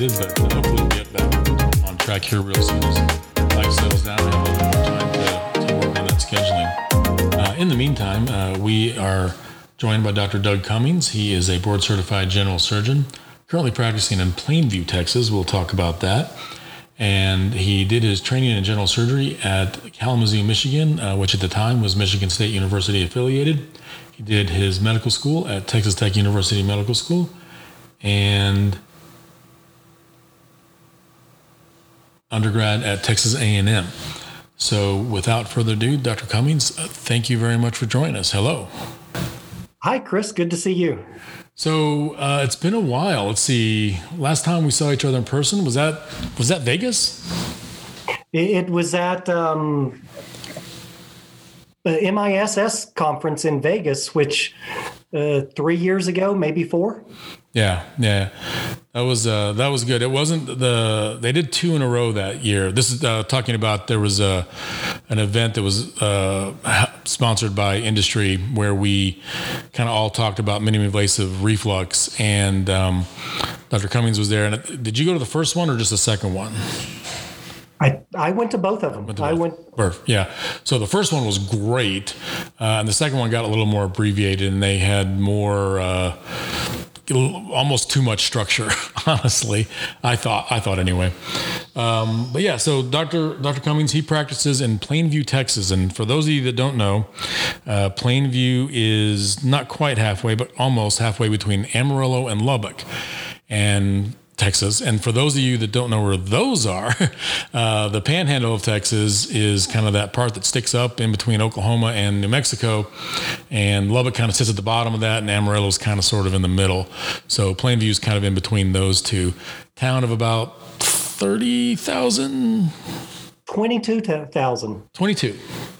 but hopefully we'll get back on track here real soon as life settles down. I have a little more time to, to work on that scheduling. Uh, in the meantime, uh, we are joined by Dr. Doug Cummings. He is a board certified general surgeon, currently practicing in Plainview, Texas. We'll talk about that and he did his training in general surgery at Kalamazoo, Michigan, uh, which at the time was Michigan State University affiliated. He did his medical school at Texas Tech University Medical School, and undergrad at Texas A&M. So, without further ado, Dr. Cummings, uh, thank you very much for joining us. Hello. Hi, Chris. Good to see you. So uh, it's been a while. Let's see. Last time we saw each other in person was that was that Vegas? It, was at um, the MISS conference in Vegas, which uh, three years ago, maybe four. Yeah, yeah, that was uh, that was good. It wasn't the they did two in a row that year. This is uh, talking about there was a an event that was uh, sponsored by industry where we kind of all talked about minimally invasive reflux, and um, Dr. Cummings was there. And did you go to the first one or just the second one? I, I went to both of them. Went I went. Yeah. So the first one was great, uh, and the second one got a little more abbreviated, and they had more, uh, almost too much structure. Honestly, I thought. I thought anyway. Um, but yeah. So Dr. Dr. Cummings he practices in Plainview, Texas, and for those of you that don't know, uh, Plainview is not quite halfway, but almost halfway between Amarillo and Lubbock, and Texas. And for those of you that don't know where those are, uh, the panhandle of Texas is kind of that part that sticks up in between Oklahoma and New Mexico. And Lubbock kind of sits at the bottom of that, and Amarillo is kind of sort of in the middle. So Plainview is kind of in between those two. Town of about 30,000? 22,000. 22.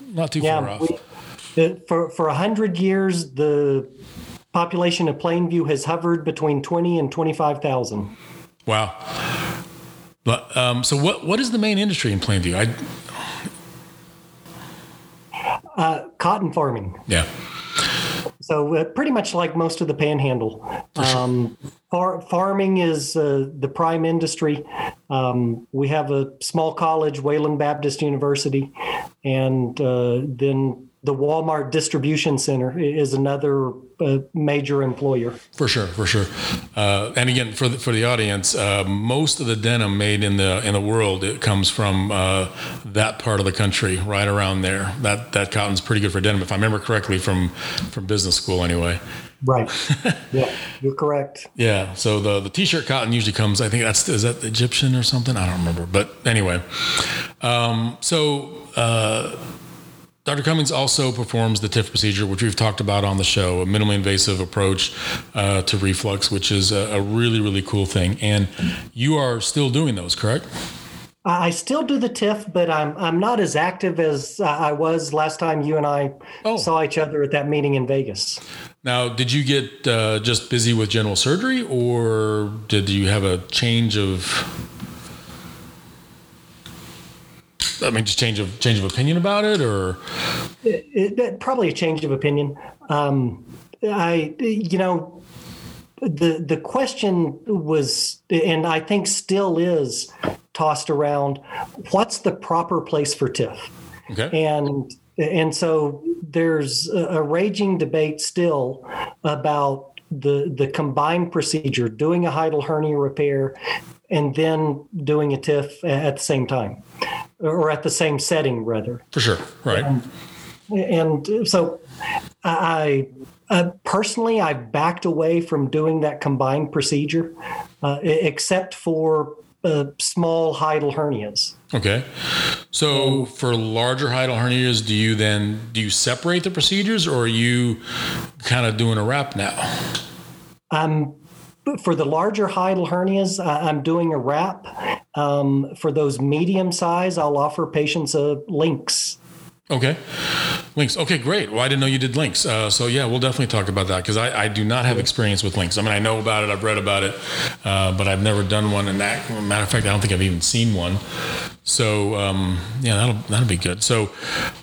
Not too yeah, far off. We, for, for 100 years, the population of Plainview has hovered between 20 and 25,000. Wow. But um, so what what is the main industry in Plainview? I uh, cotton farming. Yeah. So uh, pretty much like most of the Panhandle, um, far, farming is uh, the prime industry. Um, we have a small college, Wayland Baptist University, and uh, then the Walmart distribution center is another uh, major employer. For sure, for sure. Uh, and again, for the, for the audience, uh, most of the denim made in the in the world it comes from uh, that part of the country, right around there. That that cotton's pretty good for denim, if I remember correctly from from business school, anyway. Right. yeah, you're correct. Yeah. So the the t-shirt cotton usually comes. I think that's is that Egyptian or something. I don't remember. But anyway, um, so uh, Dr. Cummings also performs the TIF procedure, which we've talked about on the show, a minimally invasive approach uh, to reflux, which is a, a, really, really cool thing. And you are still doing those, correct? I still do the TIF, but I'm I'm not as active as I was last time you and I oh. saw each other at that meeting in Vegas. Now, did you get uh, just busy with general surgery, or did you have a change of I mean, just change of change of opinion about it, or it, it, probably a change of opinion. Um, I, you know, the the question was, and I think still is, tossed around. What's the proper place for TIF? Okay. And and so there's a, a raging debate still about the the combined procedure, doing a hiatal hernia repair, and then doing a TIF at the same time or at the same setting rather. For sure, right. And, and so I uh, personally I've backed away from doing that combined procedure, uh, except for uh, small hiatal hernias. Okay. So for larger hiatal hernias, do you then do you separate the procedures, or are you kind of doing a wrap now? Um, for the larger hiatal hernias, I'm doing a wrap. Um, for those medium size, I'll offer patients a LINX. Okay. LINX. Okay, great. Well, I didn't know you did LINX. Uh, so, yeah, we'll definitely talk about that because I, I, do not have experience with LINX. I mean, I know about it, I've read about it, uh, but I've never done one. And that, matter of fact, I don't think I've even seen one. So, um, yeah, that'll, that'll be good. So,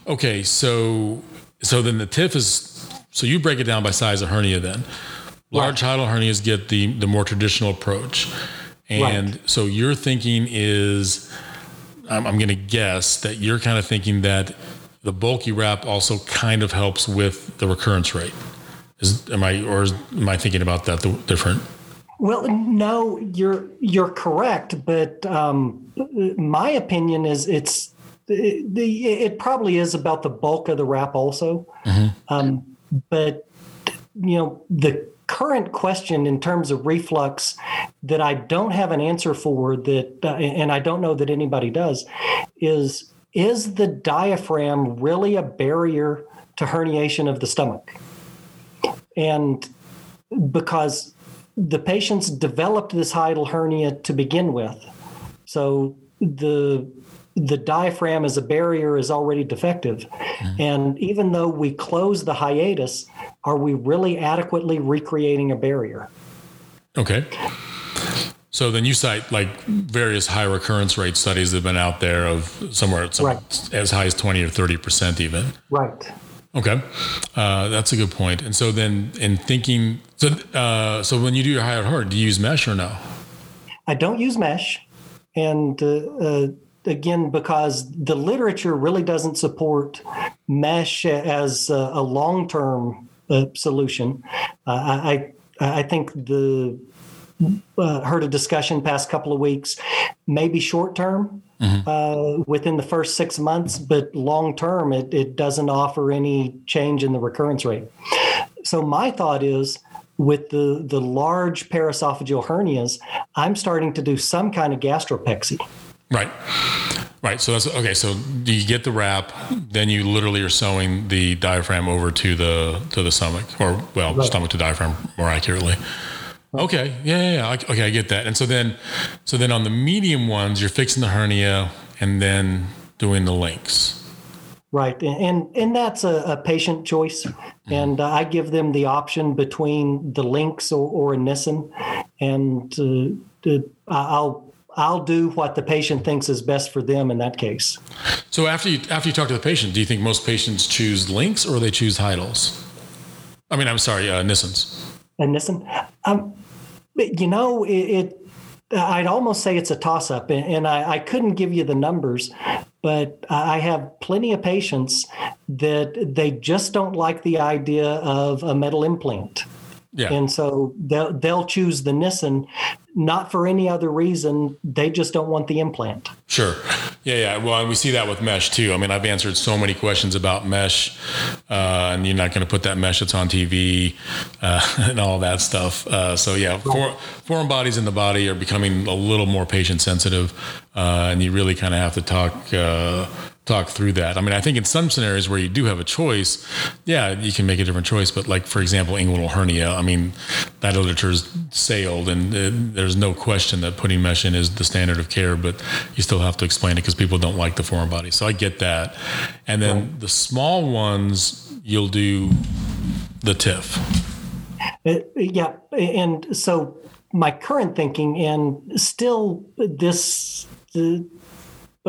okay, so so then the TIF is so you break it down by size of hernia then. Large hiatal hernias get the the more traditional approach, and right. so your thinking is, I'm, I'm going to guess that you're kind of thinking that the bulky wrap also kind of helps with the recurrence rate. Is am I or is, am I thinking about that the, different? Well, no, you're you're correct, but um, my opinion is it's it, it, probably is about the bulk of the wrap also, mm-hmm. um, but you know the current question in terms of reflux that I don't have an answer for that, uh, and I don't know that anybody does, is is the diaphragm really a barrier to herniation of the stomach? And because the patients developed this hiatal hernia to begin with, so the the diaphragm as a barrier is already defective. Mm-hmm. And even though we close the hiatus, are we really adequately recreating a barrier? Okay. So then you cite like various high recurrence rate studies that have been out there of somewhere some, right. as high as 20 or 30% even. Right. Okay. Uh, that's a good point. And so then in thinking, so, uh, so when you do your high heart, do you use mesh or no? I don't use mesh. And, uh, uh, again, because the literature really doesn't support mesh as a, a long-term uh, solution. Uh, I, I think the uh, heard a discussion past couple of weeks, maybe short term mm-hmm. uh, within the first six months, but long term, it, it doesn't offer any change in the recurrence rate. So my thought is with the, the large paraesophageal hernias, I'm starting to do some kind of gastropexy. Right. Right. So that's okay. So you get the wrap, then you literally are sewing the diaphragm over to the to the stomach, or well, right. stomach to diaphragm more accurately. Okay. Yeah, yeah, yeah. Okay, I get that. And so then, so then on the medium ones, you're fixing the hernia and then doing the LINX. Right, and and that's a, a patient choice, mm-hmm. and uh, I give them the option between the LINX or, or a Nissen, and uh, I'll I'll do what the patient thinks is best for them in that case. So after you after you talk to the patient, do you think most patients choose LINX or they choose Hiatals? I mean, I'm sorry, uh, Nissens. A Nissen. Um, you know, it, it I'd almost say it's a toss up, and I, I, couldn't give you the numbers, but I have plenty of patients that they just don't like the idea of a metal implant. Yeah. And so they'll, they'll choose the Nissen not for any other reason. They just don't want the implant. Sure. Yeah, yeah. Well, and we see that with mesh too. I mean, I've answered so many questions about mesh, uh, and you're not going to put that mesh that's on TV uh, and all that stuff. Uh, so yeah, for, foreign bodies in the body are becoming a little more patient sensitive, uh, and you really kind of have to talk uh, talk through that. I mean, I think in some scenarios where you do have a choice, yeah, you can make a different choice. But like, for example, inguinal hernia, I mean, that literature's sailed and it, there's no question that putting mesh in is the standard of care, but you still have to explain it because people don't like the foreign body. So I get that. And then right. the small ones, you'll do the TIF. Uh, yeah. And so my current thinking and still this, the,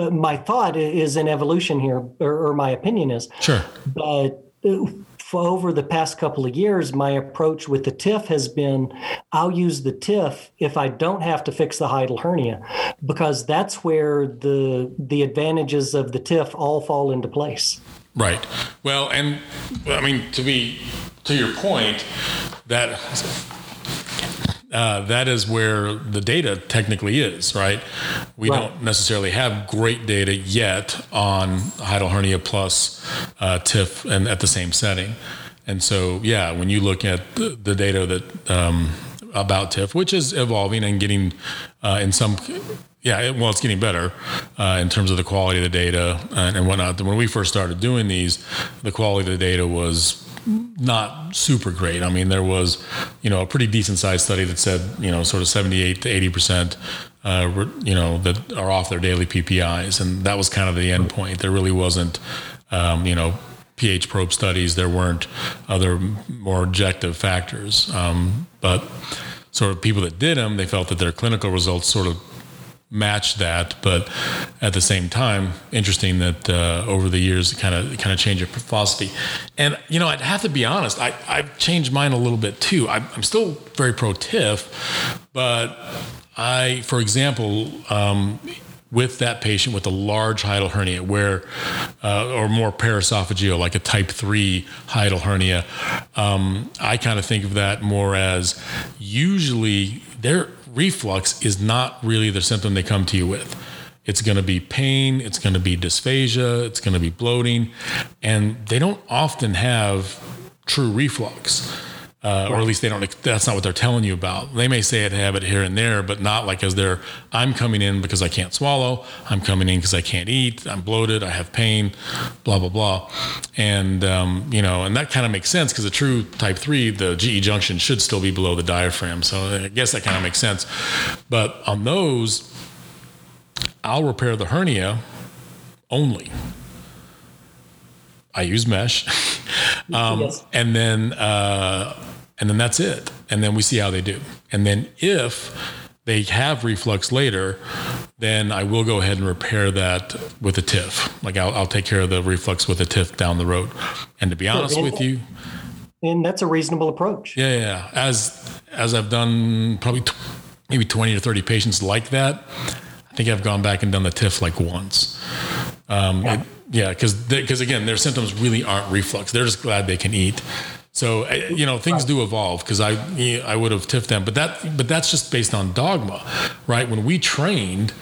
but my thought is an evolution here, or, or my opinion is. Sure. But uh, for over the past couple of years, my approach with the TIF has been I'll use the TIF if I don't have to fix the hiatal hernia, because that's where the the advantages of the TIF all fall into place. Right. Well, and I mean to be to your point that uh, that is where the data technically is, right? We right. don't necessarily have great data yet on hiatal hernia plus uh, TIF and at the same setting. And so, yeah, when you look at the, the data that um, about TIF, which is evolving and getting uh, in some, yeah, well, it's getting better uh, in terms of the quality of the data and, and whatnot. When we first started doing these, the quality of the data was not super great. I mean, there was, you know, a pretty decent sized study that said, you know, sort of 78 to 80 percent, uh, you know, that are off their daily PPIs, and that was kind of the end point. There really wasn't, um, you know, pH probe studies. There weren't other more objective factors, um, but sort of people that did them, they felt that their clinical results sort of match that. But at the same time, interesting that uh, over the years, it kind of kind of changed your philosophy. And you know, I'd have to be honest, I, I've changed mine a little bit too. I'm, I'm still very pro TIF, but I, for example. Um, with that patient with a large hiatal hernia, where uh, or more paraesophageal, like a type three hiatal hernia, um, I kind of think of that more as usually their reflux is not really the symptom they come to you with. It's going to be pain, it's going to be dysphagia, it's going to be bloating, and they don't often have true reflux uh, or at least they don't. That's not what they're telling you about. They may say it have it here and there, but not like as they're. I'm coming in because I can't swallow. I'm coming in because I can't eat. I'm bloated. I have pain. Blah blah blah, and um, you know, and that kind of makes sense because a true type three, the GE junction should still be below the diaphragm. So I guess that kind of makes sense. But on those, I'll repair the hernia only. I use mesh, um, yes. and then. Uh, and then that's it. And then we see how they do. And then if they have reflux later, then I will go ahead and repair that with a TIF. Like I'll, I'll take care of the reflux with a TIF down the road. And to be honest and, with you, and that's a reasonable approach. Yeah, yeah. As as I've done probably t- maybe twenty or thirty patients like that, I think I've gone back and done the TIF like once. Um, yeah, yeah, because because again, their symptoms really aren't reflux. They're just glad they can eat. So you know things do evolve because I I would have tiffed them, but that but that's just based on dogma, right? When we trained,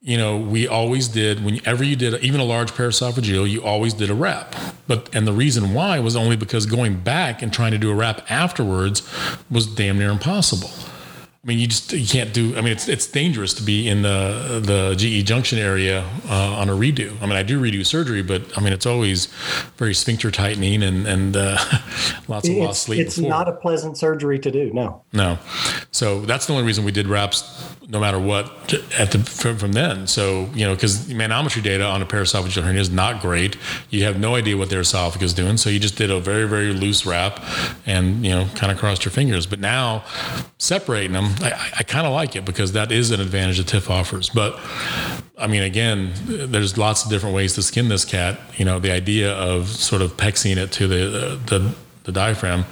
you know, we always did whenever you did even a large paraesophageal, you always did a wrap. But and the reason why was only because going back and trying to do a wrap afterwards was damn near impossible. I mean, you just you can't do. I mean, it's it's dangerous to be in the the GE junction area uh, on a redo. I mean, I do redo surgery, but I mean, it's always very sphincter tightening and and uh, lots of it's, lost sleep. It's before. not a pleasant surgery to do. No. No. So that's the only reason we did wraps no matter what at the from, from then. So you know, because manometry data on a paraesophageal hernia is not great. You have no idea what their esophagus is doing, so you just did a very very loose wrap, and you know, kind of crossed your fingers. But now separating them, I, I kind of like it because that is an advantage that TIF offers. But I mean, again, there's lots of different ways to skin this cat. You know, the idea of sort of pexing it to the the, the diaphragm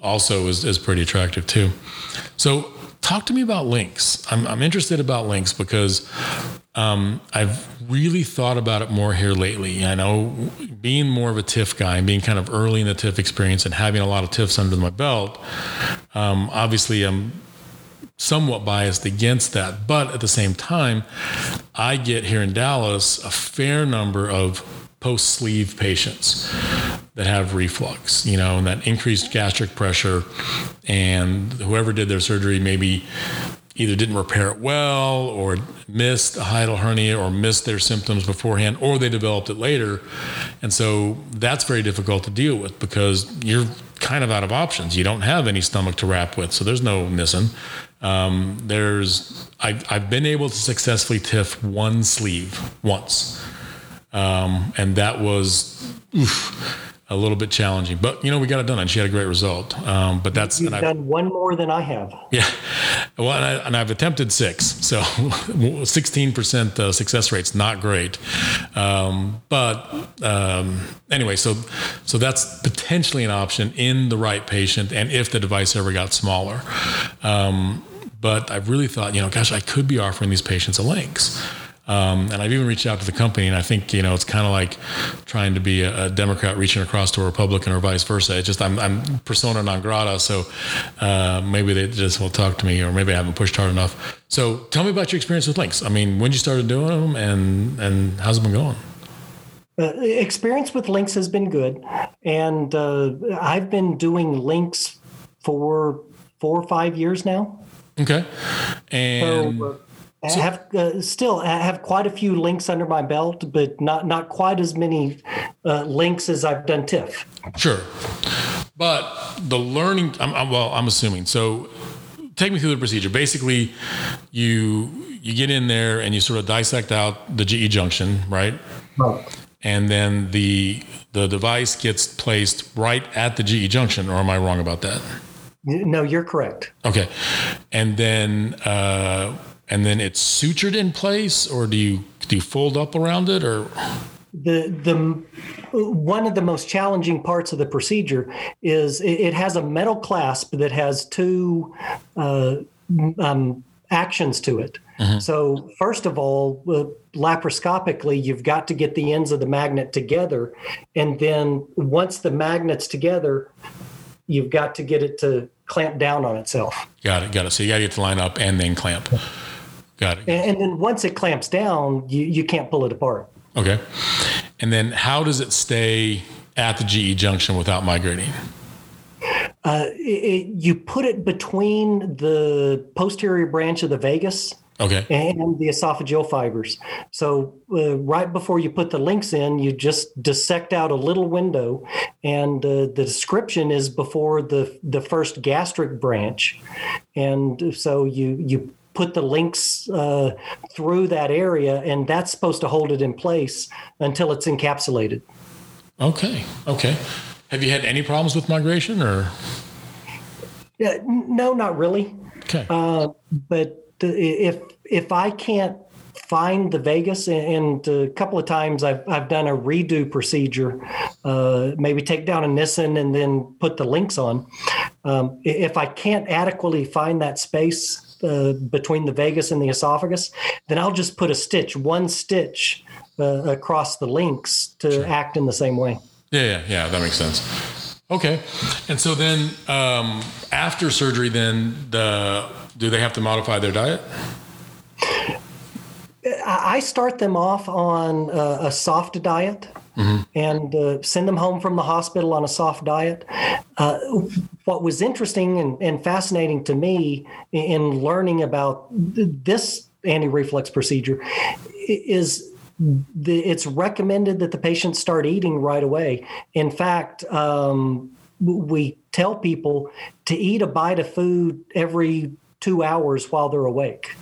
also is, is pretty attractive too. So talk to me about LINX. I'm, I'm interested about LINX because um, I've really thought about it more here lately. I know being more of a TIF guy and being kind of early in the TIF experience and having a lot of TIFs under my belt, um, obviously I'm somewhat biased against that. But at the same time, I get here in Dallas a fair number of post sleeve patients that have reflux, you know, and that increased gastric pressure. And whoever did their surgery maybe either didn't repair it well or missed a hiatal hernia or missed their symptoms beforehand or they developed it later. And so that's very difficult to deal with because you're kind of out of options. You don't have any stomach to wrap with, so there's no Nissen. Um, there's I, I've been able to successfully tiff one sleeve once um, and that was oof, a little bit challenging. But you know, we got it done, and she had a great result. Um, but that's you've done one more than I have. Yeah, well, and, I, have attempted six, so sixteen percent uh, success rate's not great. Um, but um, anyway, so so that's potentially an option in the right patient, and if the device ever got smaller. Um, but I've really thought, you know, gosh, I could be offering these patients a LINX. Um, and I've even reached out to the company, and I think you know it's kind of like trying to be a, a, Democrat reaching across to a Republican or vice versa. It's just I'm, I'm persona non grata, so uh, maybe they just won't talk to me, or maybe I haven't pushed hard enough. So tell me about your experience with LINX. I mean, when you started doing them, and and how's it been going? Uh, experience with LINX has been good, and uh, I've been doing LINX for four or five years now. Okay, and. So, uh, I have uh, still I have quite a few LINX under my belt, but not not quite as many uh, LINX as I've done TIF. Sure, but the learning. I'm, I'm, well, I'm assuming. So, take me through the procedure. Basically, you you get in there and you sort of dissect out the GE junction, right? Right. And then the the device gets placed right at the GE junction, or am I wrong about that? No, you're correct. Okay, and then. Uh, and then it's sutured in place, or do you do you fold up around it, or the the one of the most challenging parts of the procedure is it, it has a metal clasp that has two uh, um, actions to it. Mm-hmm. So first of all, uh, laparoscopically, you've got to get the ends of the magnet together, and then once the magnet's together, you've got to get it to clamp down on itself. Got it. Got it. So you got to get to line up and then clamp. Got it. And, and then once it clamps down, you, you can't pull it apart. Okay. And then how does it stay at the GE junction without migrating? Uh, it, you put it between the posterior branch of the vagus okay. and the esophageal fibers. So uh, right before you put the LINX in, you just dissect out a little window, and uh, the description is before the the first gastric branch, and so you you put the LINX uh, through that area, and that's supposed to hold it in place until it's encapsulated. Okay. Okay. Have you had any problems with migration, or? Yeah, no, not really. Okay. Uh, but if if I can't find the vagus, and a couple of times I've, I've done a redo procedure uh, maybe take down a nissen and then put the LINX on um, if i can't adequately find that space uh, between the vagus and the esophagus, then I'll just put a stitch, one stitch uh, across the LINX to sure. act in the same way. Yeah, yeah, yeah, that makes sense. Okay, and so then um, after surgery, then the do they have to modify their diet? I start them off on a, a soft diet mm-hmm. and uh, send them home from the hospital on a soft diet. Uh, what was interesting and, and, fascinating to me in learning about this anti-reflux procedure is the, it's recommended that the patients start eating right away. In fact, um, we tell people to eat a bite of food every two hours while they're awake.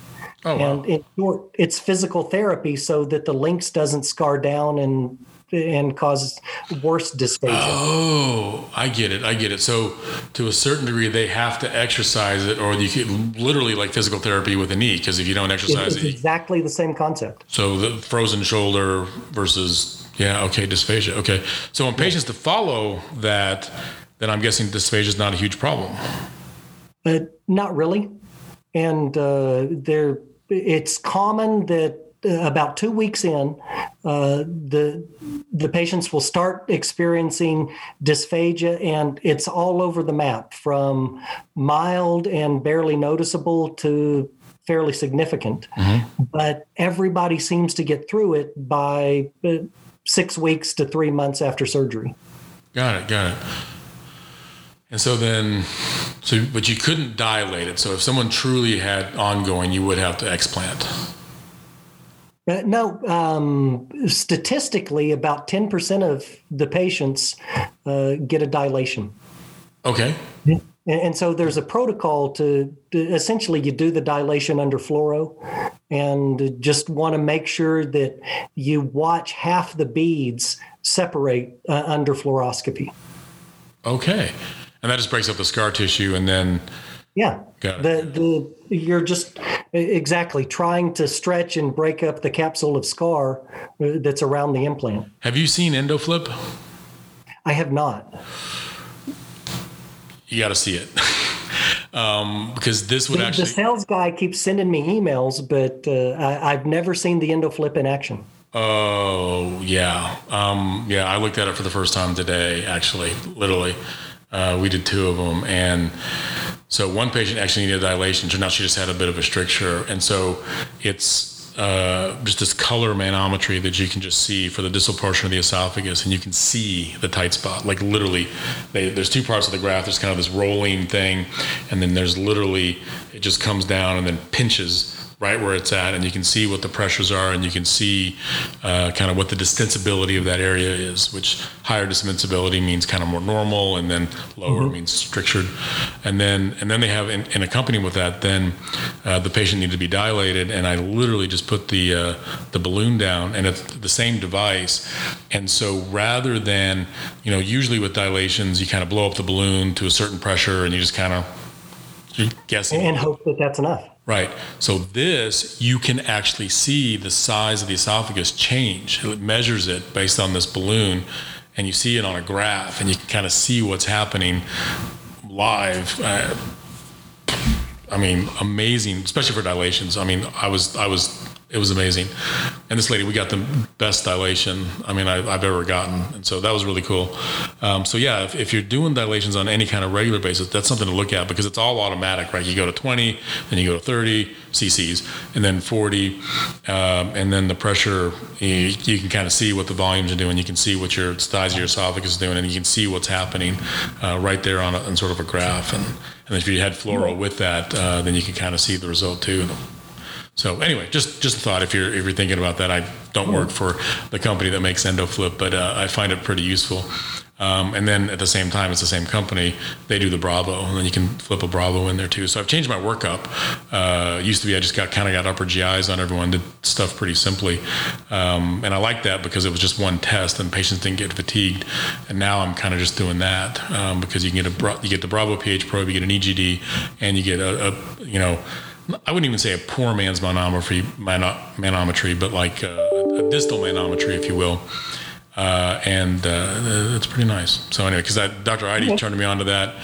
Oh, wow. And in short, it's physical therapy so that the LINX doesn't scar down and and cause worse dysphagia. Oh, I get it. I get it. So, to a certain degree, they have to exercise it, or you could literally like physical therapy with a knee, because if you don't exercise it's it, exactly the same concept. So, the frozen shoulder versus yeah, okay, dysphagia. Okay, so when patients to follow that, then I'm guessing dysphagia is not a huge problem. Uh, not really, and uh, there. It's common that about two weeks in, uh, the the patients will start experiencing dysphagia, and it's all over the map, from mild and barely noticeable to fairly significant. Mm-hmm. But everybody seems to get through it by uh, six weeks to three months after surgery. Got it. Got it. And so then, so but you couldn't dilate it. So if someone truly had ongoing, you would have to explant. Uh, no, um, statistically, about 10% of the patients uh, get a dilation. Okay. And, and, so there's a protocol to, to, essentially you do the dilation under fluoro and just want to make sure that you watch half the beads separate uh, under fluoroscopy. Okay. And that just breaks up the scar tissue and then. Yeah. The, the, you're just Exactly, trying to stretch and break up the capsule of scar uh, that's around the implant. Have you seen EndoFlip? I have not. You got to see it. um, because this would the, actually. The sales guy keeps sending me emails, but uh, I, have never seen the EndoFlip in action. Oh, yeah. Um, yeah, I looked at it for the first time today, actually, literally. Uh, we did two of them. And so one patient actually needed dilation. Turned out she just had a bit of a stricture. And so it's uh, just this color manometry that you can just see for the distal portion of the esophagus, and you can see the tight spot. Like literally, they, there's two parts of the graph. There's kind of this rolling thing, and then there's literally it just comes down and then pinches right where it's at, and you can see what the pressures are, and you can see uh, kind of what the distensibility of that area is. Which higher distensibility means kind of more normal, and then lower mm-hmm. means strictured, and then and then they have in, in accompanying with that, then uh, the patient needs to be dilated, and I literally just put the uh, the balloon down, and it's the same device, and so rather than you know usually with dilations you kind of blow up the balloon to a certain pressure, and you just kind of you're guessing and hope that that's enough. Right. So this you can actually see the size of the esophagus change. It measures it based on this balloon, and you see it on a graph, and you can kind of see what's happening live. Uh, I mean, amazing, especially for dilations. I mean, I was I was it was amazing. And this lady, we got the best dilation I mean I, have ever gotten, and so that was really cool. Um, so yeah, if, if, you're doing dilations on any kind of regular basis, that's something to look at because it's all automatic, right? You go to 20, then you go to 30 cc's, and then 40, um, and then the pressure. You, you can kind of see what the volumes are doing. You can see what your size of your esophagus is doing, and you can see what's happening uh, right there on, a, on sort of a graph. And, and if you had fluoro with that, uh, then you can kind of see the result too. So anyway, just just a thought if you're if you're thinking about that. I don't work for the company that makes EndoFlip, but uh, I find it pretty useful. Um, and then at the same time, it's the same company. They do the Bravo, and then you can flip a Bravo in there too. So I've changed my workup. Uh, used to be I just got kind of got upper GIs on everyone, did stuff pretty simply, um, and I like that because it was just one test and patients didn't get fatigued. And now I'm kind of just doing that um, because you can get a you get the Bravo pH probe, you get an EGD, and you get a, a you know I wouldn't even say a poor man's manometry, manometry, but like a, a distal manometry, if you will. Uh, and uh, it's pretty nice. So anyway, because Dr. Heidi turned me on to that,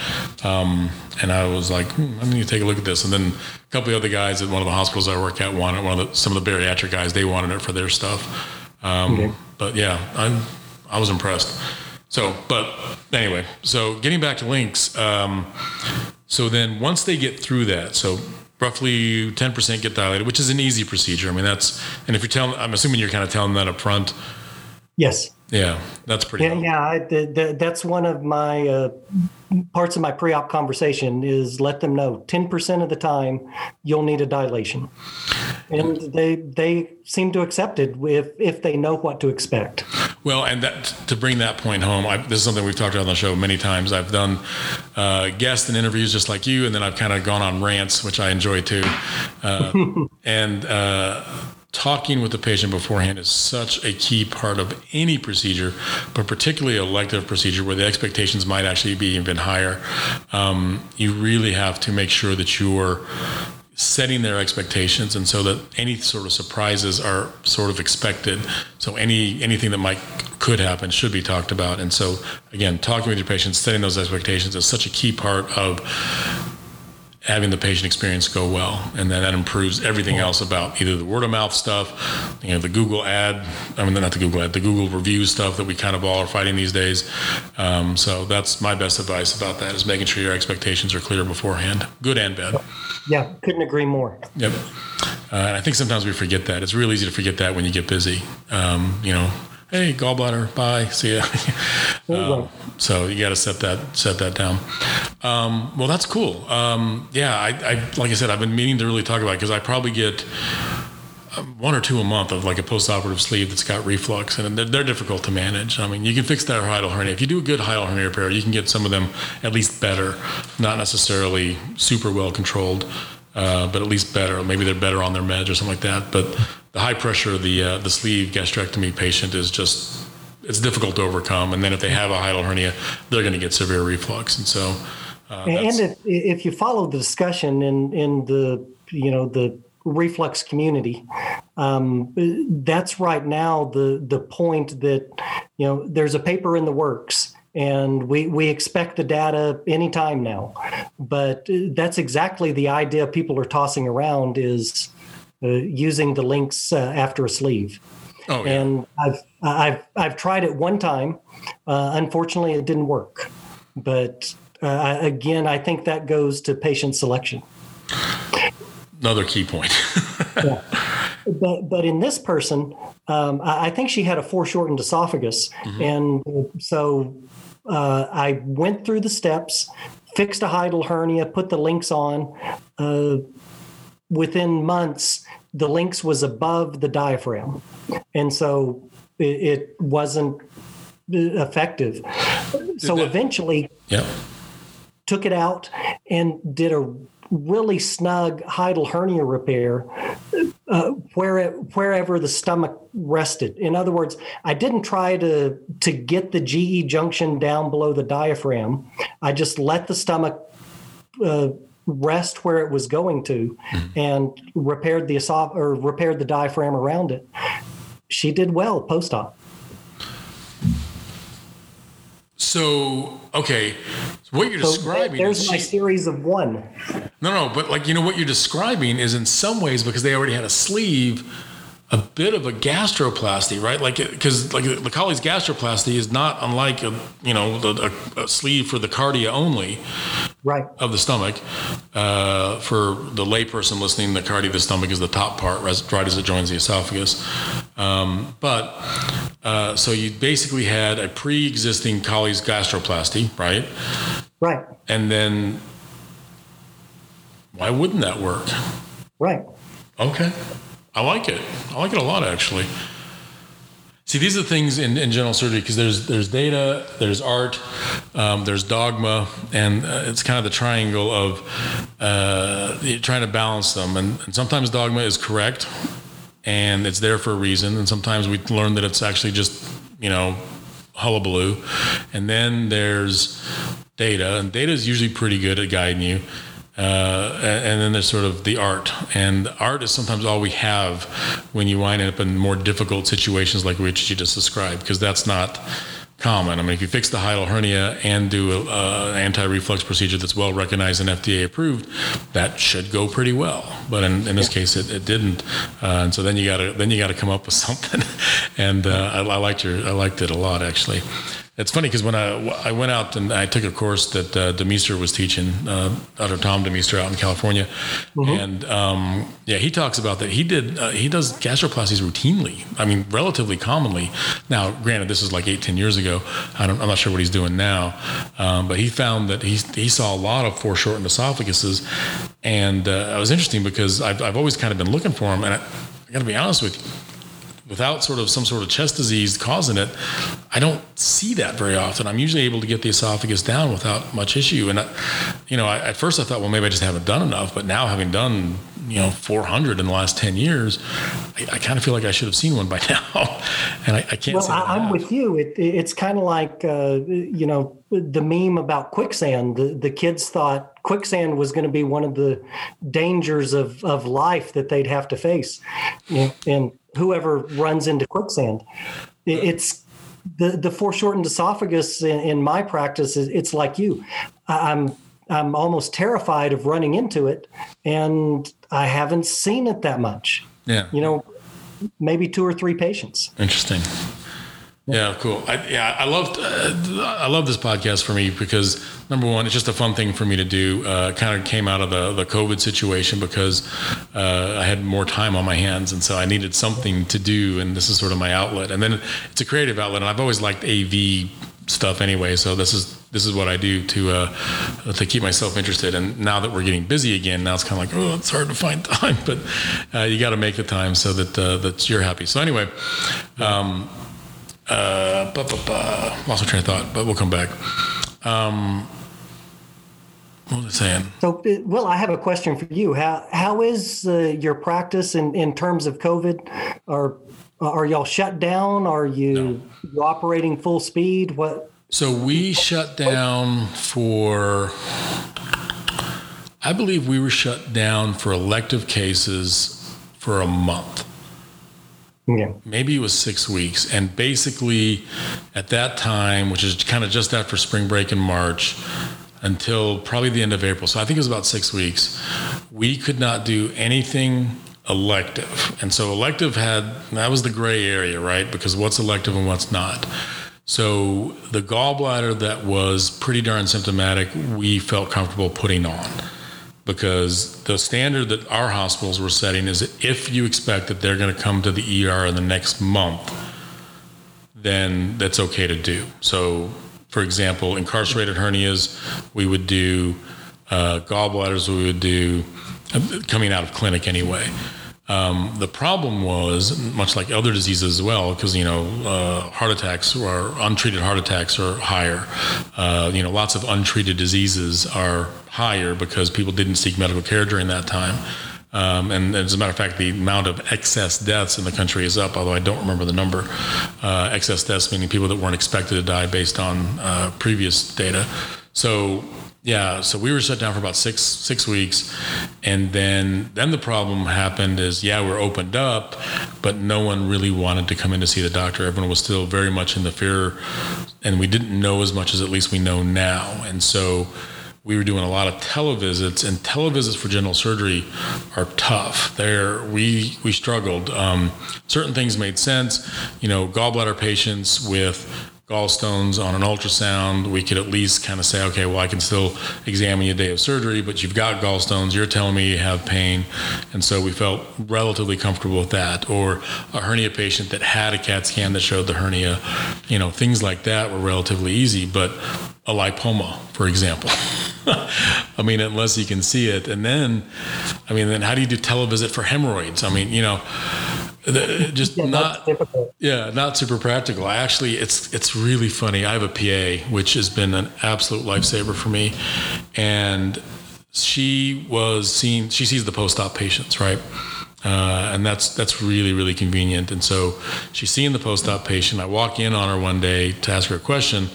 um, and I was like, hmm, I need to take a look at this. And then a couple of other guys at one of the hospitals I work at wanted one of the, some of the bariatric guys. They wanted it for their stuff. Um, okay. But yeah, I I was impressed. So, but anyway, so getting back to LINX. Um, so then once they get through that, so roughly 10% get dilated, which is an easy procedure. I mean, that's, and if you're telling, I'm assuming you're kind of telling that up front. Yes. Yeah, that's pretty. Yeah, yeah I, the, the, that's one of my uh, parts of my pre-op conversation is let them know 10% of the time you'll need a dilation, and they they seem to accept it if if they know what to expect. Well, and that to bring that point home, I, this is something we've talked about on the show many times. I've done uh, guests and interviews just like you, and then I've kind of gone on rants, which I enjoy too, uh, and uh, talking with the patient beforehand is such a key part of any procedure, but particularly elective procedure where the expectations might actually be even higher. Um, you really have to make sure that you're setting their expectations and so that any sort of surprises are sort of expected. So any anything that might could happen should be talked about. And so again talking with your patients setting those expectations is such a key part of having the patient experience go well, and then that improves everything else about either the word of mouth stuff, you know, the Google ad. I mean, not the Google ad, the Google review stuff that we kind of all are fighting these days. Um, so that's my best advice about that: is making sure your expectations are clear beforehand, good and bad. Yeah, couldn't agree more. Yep. Uh, and I think sometimes we forget that. It's real easy to forget that when you get busy. Um, you know, hey gallbladder. Bye. See ya. Um, so you got to set that set that down. Um, well that's cool. Um, yeah I, I, like i said i've been meaning to really talk about it because i probably get um, one or two a month of like a post-operative sleeve that's got reflux and they're, they're, difficult to manage. I mean you can fix that hiatal hernia. If you do a good hiatal hernia repair you can get some of them at least better not necessarily super well controlled uh, but at least better. Maybe they're better on their meds or something like that. But the high pressure of the uh, the sleeve gastrectomy patient is just it's difficult to overcome. And then if they have a hiatal hernia, they're going to get severe reflux. And so, uh, and if, if you follow the discussion in in the you know the reflux community, um, that's right now the the point that you know there's a paper in the works and we we expect the data anytime now. But that's exactly the idea people are tossing around is uh, using the LINX uh, after a sleeve. Oh, yeah. and i've i've i've tried it one time. Uh, unfortunately it didn't work. But uh, again i think that goes to patient selection. Another key point. Yeah. But but in this person, um, I, I, think she had a foreshortened esophagus, mm-hmm. and so uh, I went through the steps, fixed a hiatal hernia, put the LINX on. Uh, within months, the LINX was above the diaphragm, and so it, it wasn't effective. so that, eventually, yeah. took it out and did a really snug hiatal hernia repair uh, where, wherever the stomach rested. In other words, I didn't try to to get the GE junction down below the diaphragm. I just let the stomach uh, rest where it was going to mm-hmm. and repaired the esoph- or repaired the diaphragm around it. She did well post op. So okay, so what you're so describing. There's my series of one. No, no, but like you know what you're describing is in some ways because they already had a sleeve a bit of a gastroplasty, right? Like, because like the Collis gastroplasty is not unlike a you know a, a sleeve for the cardia only, right, of the stomach. Uh, for the layperson listening, the cardia of the stomach is the top part, right as it joins the esophagus. Um, but uh, so you basically had a pre-existing Collis gastroplasty, right? Right. And then why wouldn't that work? Right. Okay. I like it. I like it a lot, actually. See, these are things in, in general surgery because there's there's data, there's art, um, there's dogma, and uh, it's kind of the triangle of uh, trying to balance them. And, and, sometimes dogma is correct, and it's there for a reason. And sometimes we learn that it's actually just you know hullabaloo. And then there's data, and data is usually pretty good at guiding you. Uh, and then there's sort of the art, and art is sometimes all we have when you wind up in more difficult situations like which you just described, because that's not common. I mean, if you fix the hiatal hernia and do an anti-reflux procedure that's well recognized and FDA approved, that should go pretty well. But in, in this yeah. case, it, it didn't, uh, and so then you got to then you got to come up with something. and uh, I, I liked your I liked it a lot actually. It's funny because when I, I went out and I took a course that uh, DeMeester was teaching, uh, Dr. Tom DeMeester out in California, mm-hmm. and um, yeah, he talks about that. He did uh, he does gastroplasties routinely. I mean, relatively commonly. Now, granted, this is like eight ten years ago. I am not sure what he's doing now, um, but he found that he he saw a lot of foreshortened esophaguses, and uh, it was interesting because I've I've always kind of been looking for them, and I, I got to be honest with you without sort of some sort of chest disease causing it, I don't see that very often. I'm usually able to get the esophagus down without much issue. And, I, you know, I, at first I thought, well, maybe I just haven't done enough. But now having done, you know, 400 in the last 10 years, I, I kind of feel like I should have seen one by now. and I, I can't well, I, am with you. It, it's kind of like, uh, you know, the meme about quicksand. The, the kids thought quicksand was going to be one of the dangers of, of life that they'd have to face. And whoever runs into quicksand. It's the the foreshortened esophagus in, in my practice. It's like you. I'm I'm almost terrified of running into it, and I haven't seen it that much. Yeah, you know, maybe two or three patients. Interesting. Yeah, cool. I, yeah, I loved uh, I love this podcast for me because number one, it's just a fun thing for me to do. Uh, kind of came out of the the COVID situation because uh, I had more time on my hands, and so I needed something to do, and this is sort of my outlet. And then it's a creative outlet, and I've always liked AV stuff anyway. So this is this is what I do to uh, to keep myself interested. And now that we're getting busy again, now it's kind of like oh, it's hard to find time, but uh, you got to make the time so that uh, that you're happy. So anyway. Um, uh, bah, bah, bah. lost my train of thought, but we'll come back. Um, what was I saying? So, uh, well, I have a question for you. How how is uh, your practice in, in terms of COVID? Are are y'all shut down? Are you, no. you operating full speed? What? So we shut down for. I believe we were shut down for elective cases for a month. Yeah. Maybe it was six weeks. And basically, at that time, which is kind of just after spring break in March, until probably the end of April, so I think it was about six weeks, we could not do anything elective. And so elective had, that was the gray area, right? Because what's elective and what's not. So the gallbladder that was pretty darn symptomatic, we felt comfortable putting on because the standard that our hospitals were setting is if you expect that they're going to come to the ER in the next month, then that's okay to do. So, for example, incarcerated hernias, we would do uh, gallbladders, we would do uh, coming out of clinic anyway. Um, the problem was, much like other diseases as well, because you know, uh, heart attacks or untreated heart attacks are higher. Uh, you know, lots of untreated diseases are higher because people didn't seek medical care during that time. Um, and as a matter of fact, the amount of excess deaths in the country is up, although I don't remember the number. Uh, excess deaths meaning people that weren't expected to die based on uh, previous data. So Yeah, so we were shut down for about six six weeks, and then then the problem happened is yeah we're opened up, but no one really wanted to come in to see the doctor. Everyone was still very much in the fear, and we didn't know as much as at least we know now, and so we were doing a lot of televisits, and televisits for general surgery are tough. There, we we struggled. Um, certain things made sense. You know, gallbladder patients with gallstones on an ultrasound, we could at least kind of say, okay, well, I can still examine you day of surgery, but you've got gallstones, you're telling me you have pain. And so we felt relatively comfortable with that. Or a hernia patient that had a CAT scan that showed the hernia, you know, things like that were relatively easy. But a lipoma, for example. I mean, unless you can see it. And then, I mean, then how do you do televisit for hemorrhoids? I mean, you know, just yeah, not yeah not super practical. Actually it's it's really funny. I have a pa which has been an absolute lifesaver for me. And she was seeing she sees the post-op patients right uh, and that's that's really really convenient. And so she's seeing the post-op patient. I walk in on her one day to ask her a question,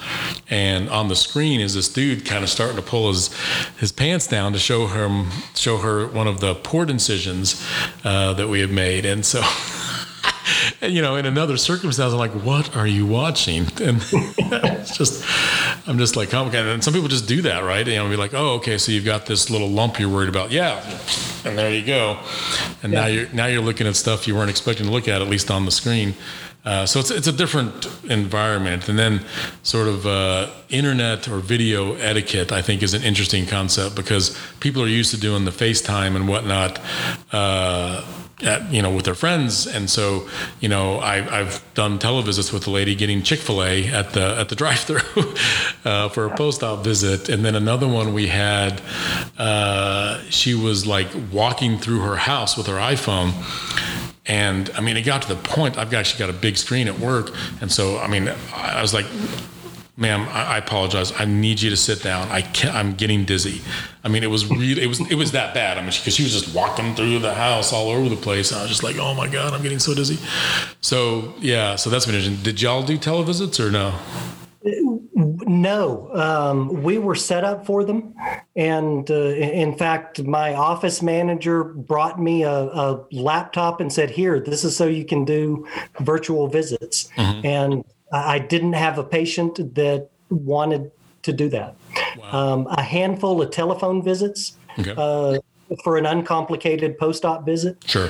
and on the screen is this dude kind of starting to pull his his pants down to show her show her one of the port incisions uh, that we have made. And so and, you know, in another circumstance, I'm like, what are you watching? And it's just, I'm just like, complicated. And some people just do that, right? You know, be like, oh, okay, so you've got this little lump you're worried about. Yeah. And there you go. And yeah. now you're, now you're looking at stuff you weren't expecting to look at, at least on the screen. Uh, so it's, it's a different environment. And then sort of uh, internet or video etiquette, I think, is an interesting concept because people are used to doing the FaceTime and whatnot. Uh, at, you know, with their friends, and so you know, I, have done televisits with a lady getting Chick Fil A at the at the drive-through uh, for a post-op visit, and then another one we had. Uh, she was like walking through her house with her iPhone, and I mean, it got to the point. I've actually got a big screen at work, and so I mean, I was like, ma'am, I, I, apologize. I need you to sit down. I can't, I'm getting dizzy. I mean, it was really, it was, it was that bad. I mean, because she was just walking through the house all over the place. And I was just like, oh my God, I'm getting so dizzy. So yeah, so that's been interesting. Did y'all do televisits or no? No, um, we were set up for them. And uh, in fact, my office manager brought me a, a, laptop and said, Here, this is so you can do virtual visits. Mm-hmm. And I didn't have a patient that wanted to do that. Wow. Um, a handful of telephone visits okay. uh, for an uncomplicated post op visit. Sure.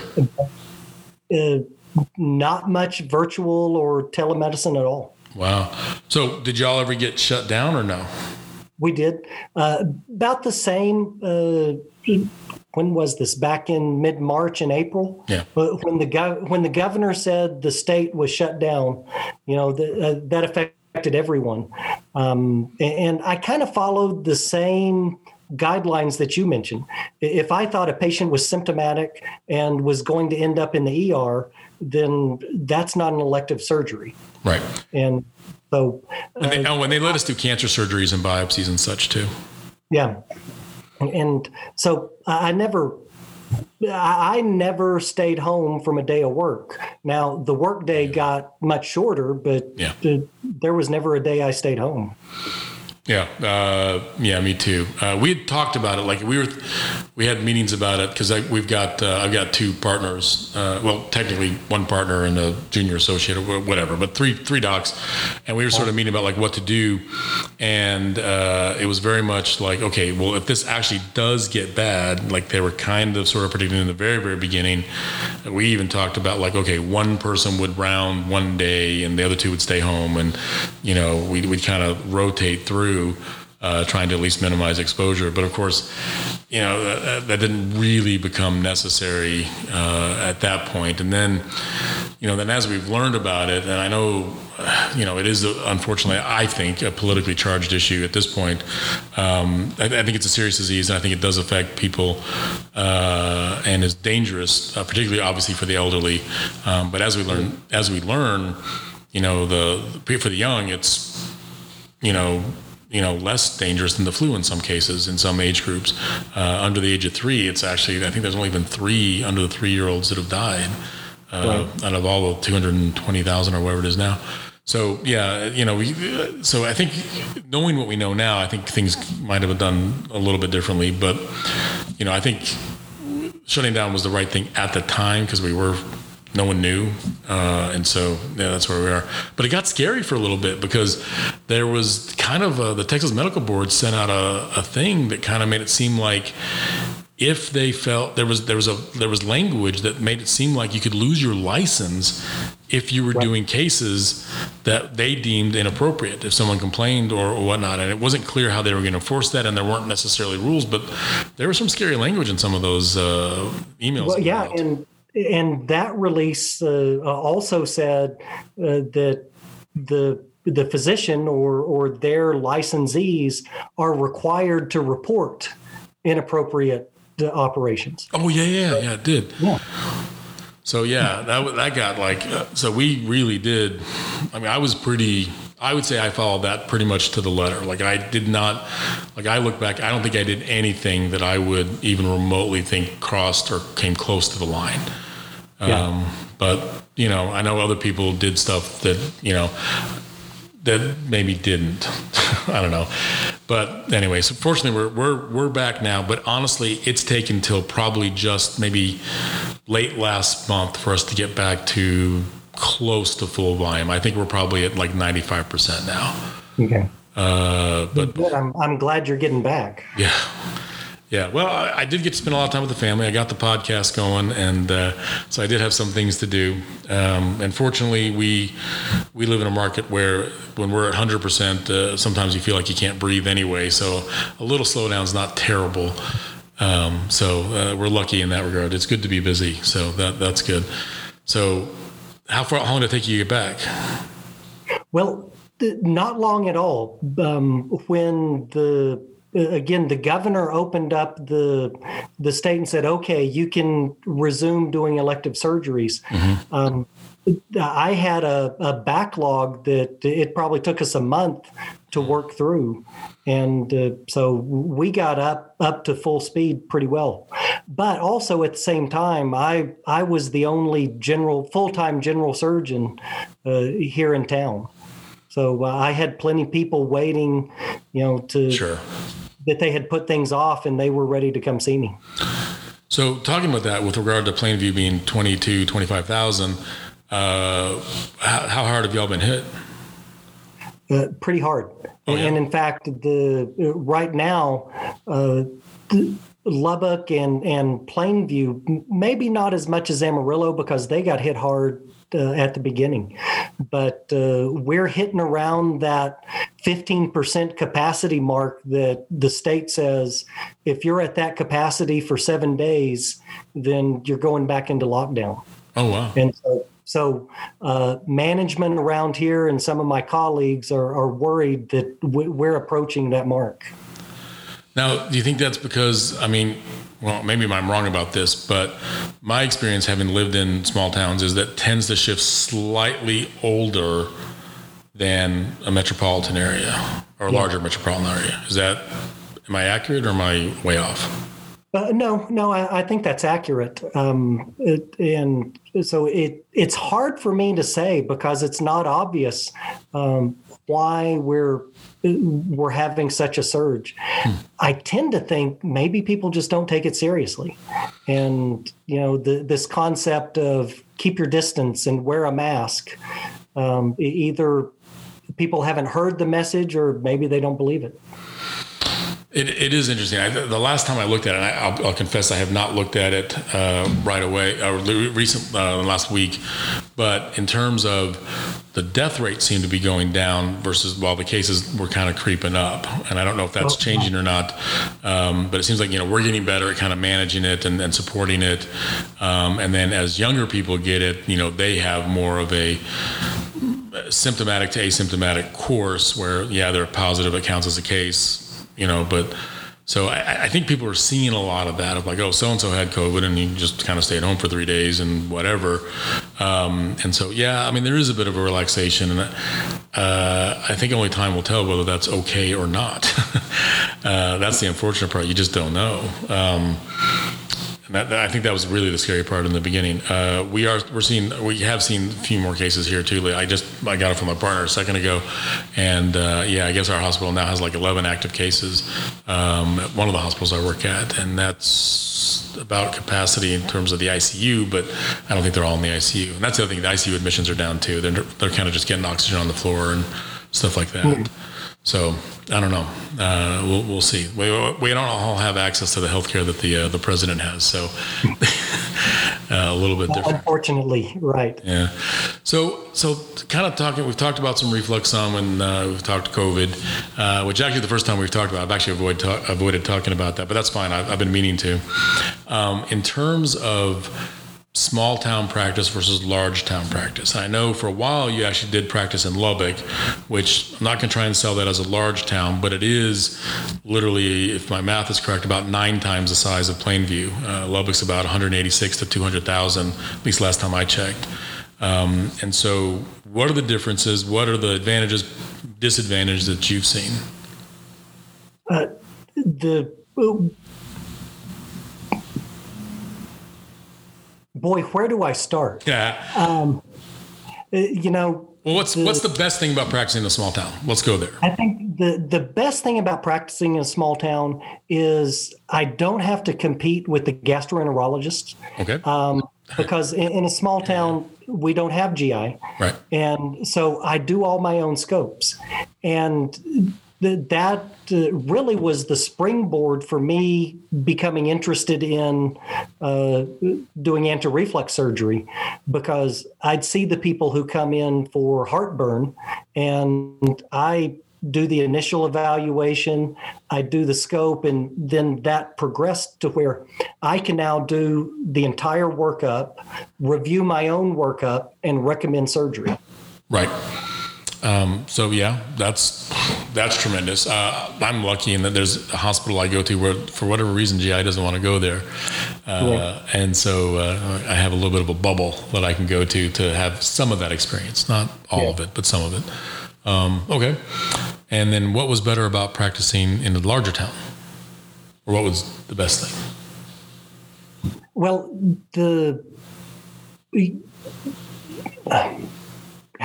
Uh, not much virtual or telemedicine at all. Wow. So, did y'all ever get shut down or no? We did. Uh, about the same uh, when was this back in mid March and April? Yeah. When the when the governor said the state was shut down, you know the, uh, that affected everyone, um, and, and I kind of followed the same guidelines that you mentioned. If I thought a patient was symptomatic and was going to end up in the ER, then that's not an elective surgery. Right. And so. Uh, and they, oh, when they let us do cancer surgeries and biopsies and such too. Yeah. And so I never I never stayed home from a day of work. Now the workday yeah. got much shorter, but yeah. there was never a day I stayed home. Yeah, uh, yeah, me too. Uh, we had talked about it, like we were, we had meetings about it because we've got uh, I've got two partners. Uh, well, technically one partner and a junior associate or whatever, but three three docs, and we were sort of meeting about like what to do, and uh, it was very much like okay, well, if this actually does get bad, like they were kind of sort of predicting in the very very beginning, we even talked about like okay, one person would round one day and the other two would stay home, and you know we we kind of rotate through through, uh, trying to at least minimize exposure. But of course, you know that, that didn't really become necessary uh, at that point. And then, you know, then as we've learned about it, and I know, you know, it is unfortunately, I think, a politically charged issue at this point. Um, I, I, think it's a serious disease, and I think it does affect people uh, and is dangerous, uh, particularly obviously for the elderly. Um, but as we learn, as we learn, you know, the for the young, it's you know you know less dangerous than the flu in some cases in some age groups. Uh, under the age of three, it's actually I think there's only been three under the three year olds that have died uh, right. out of all the 220,000 or whatever it is now. So yeah, you know, we. So I think knowing what we know now, I think things might have done a little bit differently. But you know, I think shutting down was the right thing at the time because we were no one knew, uh, and so yeah, that's where we are. But it got scary for a little bit because there was kind of a, the Texas Medical Board sent out a, a thing that kind of made it seem like if they felt there was there was a there was language that made it seem like you could lose your license if you were right. doing cases that they deemed inappropriate if someone complained or, or, whatnot and it wasn't clear how they were going to enforce that and there weren't necessarily rules but there was some scary language in some of those uh, emails well, yeah and and that release uh, also said uh, that the the physician or or their licensees are required to report inappropriate operations. Oh yeah, yeah, yeah, it did. Yeah. So yeah, that that got like uh, so we really did. I mean, I was pretty. I would say I followed that pretty much to the letter. Like I did not, like I look back, I don't think I did anything that I would even remotely think crossed or came close to the line. Yeah. Um, but you know, I know other people did stuff that you know that maybe didn't. I don't know. But anyway, so fortunately we're we're we're back now. But honestly, it's taken till probably just maybe late last month for us to get back to close to full volume. I think we're probably at like ninety five percent now. Okay. Uh, but I'm I'm glad you're getting back. Yeah. Yeah, well, I, I, did get to spend a lot of time with the family. I got the podcast going, and uh, so I did have some things to do. Um, and fortunately, we we live in a market where when we're at 100 uh, percent, sometimes you feel like you can't breathe anyway. So a little slowdown is not terrible. Um, so uh, we're lucky in that regard. It's good to be busy, so that that's good. So, how far? How long did it take you to get back? Well, not long at all. Um, when the again, the governor opened up the the state and said, "Okay, you can resume doing elective surgeries." Mm-hmm. Um, I had a, a, backlog that it probably took us a month to work through, and uh, so we got up up to full speed pretty well. But also at the same time, I I was the only general full time general surgeon uh, here in town, so uh, I had plenty of people waiting, you know, to sure that they had put things off and they were ready to come see me. So, talking about that with regard to Plainview being 22, 25,000, uh, how, how, hard have y'all been hit? Uh, pretty hard. Oh, yeah. And in fact, the right now, uh, Lubbock and, and Plainview, maybe not as much as Amarillo because they got hit hard uh, at the beginning. But uh, we're hitting around that 15% capacity mark that the state says if you're at that capacity for seven days, then you're going back into lockdown. Oh, wow. And so, so uh, management around here and some of my colleagues are, are worried that we're approaching that mark. Now, do you think that's because, I mean, well, maybe I'm wrong about this, but my experience having lived in small towns is that tends to shift slightly older than a metropolitan area or a yeah. larger metropolitan area. Is that, am I accurate or am I way off? Uh, no, no, I, I, think that's accurate. Um, it, and so it it's hard for me to say because it's not obvious um, why we're we're having such a surge. Hmm. I tend to think maybe people just don't take it seriously, and you know the, this concept of keep your distance and wear a mask. Um, either people haven't heard the message, or maybe they don't believe it. It, it is interesting. I, the last time I looked at it, I, will confess I have not looked at it uh, right away, or uh, recent uh, last week. But in terms of the death rate seemed to be going down versus while the cases were kind of creeping up. And I don't know if that's changing or not. Um, but it seems like you know we're getting better at kind of managing it and, and supporting it. Um, and then as younger people get it, you know they have more of a symptomatic to asymptomatic course where yeah they're positive it counts as a case you know, but so I, I, think people are seeing a lot of that of like, oh, so and so had COVID and you just kind of stayed home for three days and whatever. Um, and so, yeah, I mean, there is a bit of a relaxation, and uh, I think only time will tell whether that's okay or not. uh, that's the unfortunate part. You just don't know. Um, And that, I think that was really the scary part in the beginning. Uh, we are we're seeing we have seen a few more cases here too. I just I got it from my partner a second ago, and uh, yeah, I guess our hospital now has like 11 active cases um, one of the hospitals I work at, and that's about capacity in terms of the ICU, but I don't think they're all in the ICU. And that's the other thing. The ICU admissions are down too. They're they're kind of just getting oxygen on the floor and stuff like that. Mm. So I don't know. Uh, we'll, we'll see. We, we don't all have access to the healthcare that the uh, the president has, so uh, a little bit different. Unfortunately, right. Yeah. So so kind of talking. We've talked about some reflux some, and uh, we've talked COVID, uh, which actually the first time we've talked about. I've actually avoided ta- avoided talking about that, but that's fine. I've, I've been meaning to. Um, in terms of small town practice versus large town practice. I know for a while you actually did practice in Lubbock, which I'm not going to try and sell that as a large town, but it is literally, if my math is correct, about nine times the size of Plainview. Uh, Lubbock's about 186 to 200,000, at least last time I checked. Um, and so, what are the differences? What are the advantages, disadvantages that you've seen? Uh, the boy, where do I start? Yeah. Um, uh, you know. Well, what's the, what's the best thing about practicing in a small town? Let's go there. I think the the best thing about practicing in a small town is I don't have to compete with the gastroenterologists. Okay. Um, because in, in, a small town we don't have GI, right? And so I do all my own scopes, and that uh, really was the springboard for me becoming interested in uh, doing anti-reflux surgery because I'd see the people who come in for heartburn and I do the initial evaluation, I do the scope, and then that progressed to where I can now do the entire workup, review my own workup, and recommend surgery. Right. Um, so yeah, that's that's tremendous. Uh, I'm lucky in that there's a hospital I go to where, for whatever reason, GI doesn't want to go there, uh, yeah. and so uh, I have a little bit of a bubble that I can go to to have some of that experience, not all yeah. of it, but some of it. Um, okay, and then what was better about practicing in a larger town, or what was the best thing? Well, the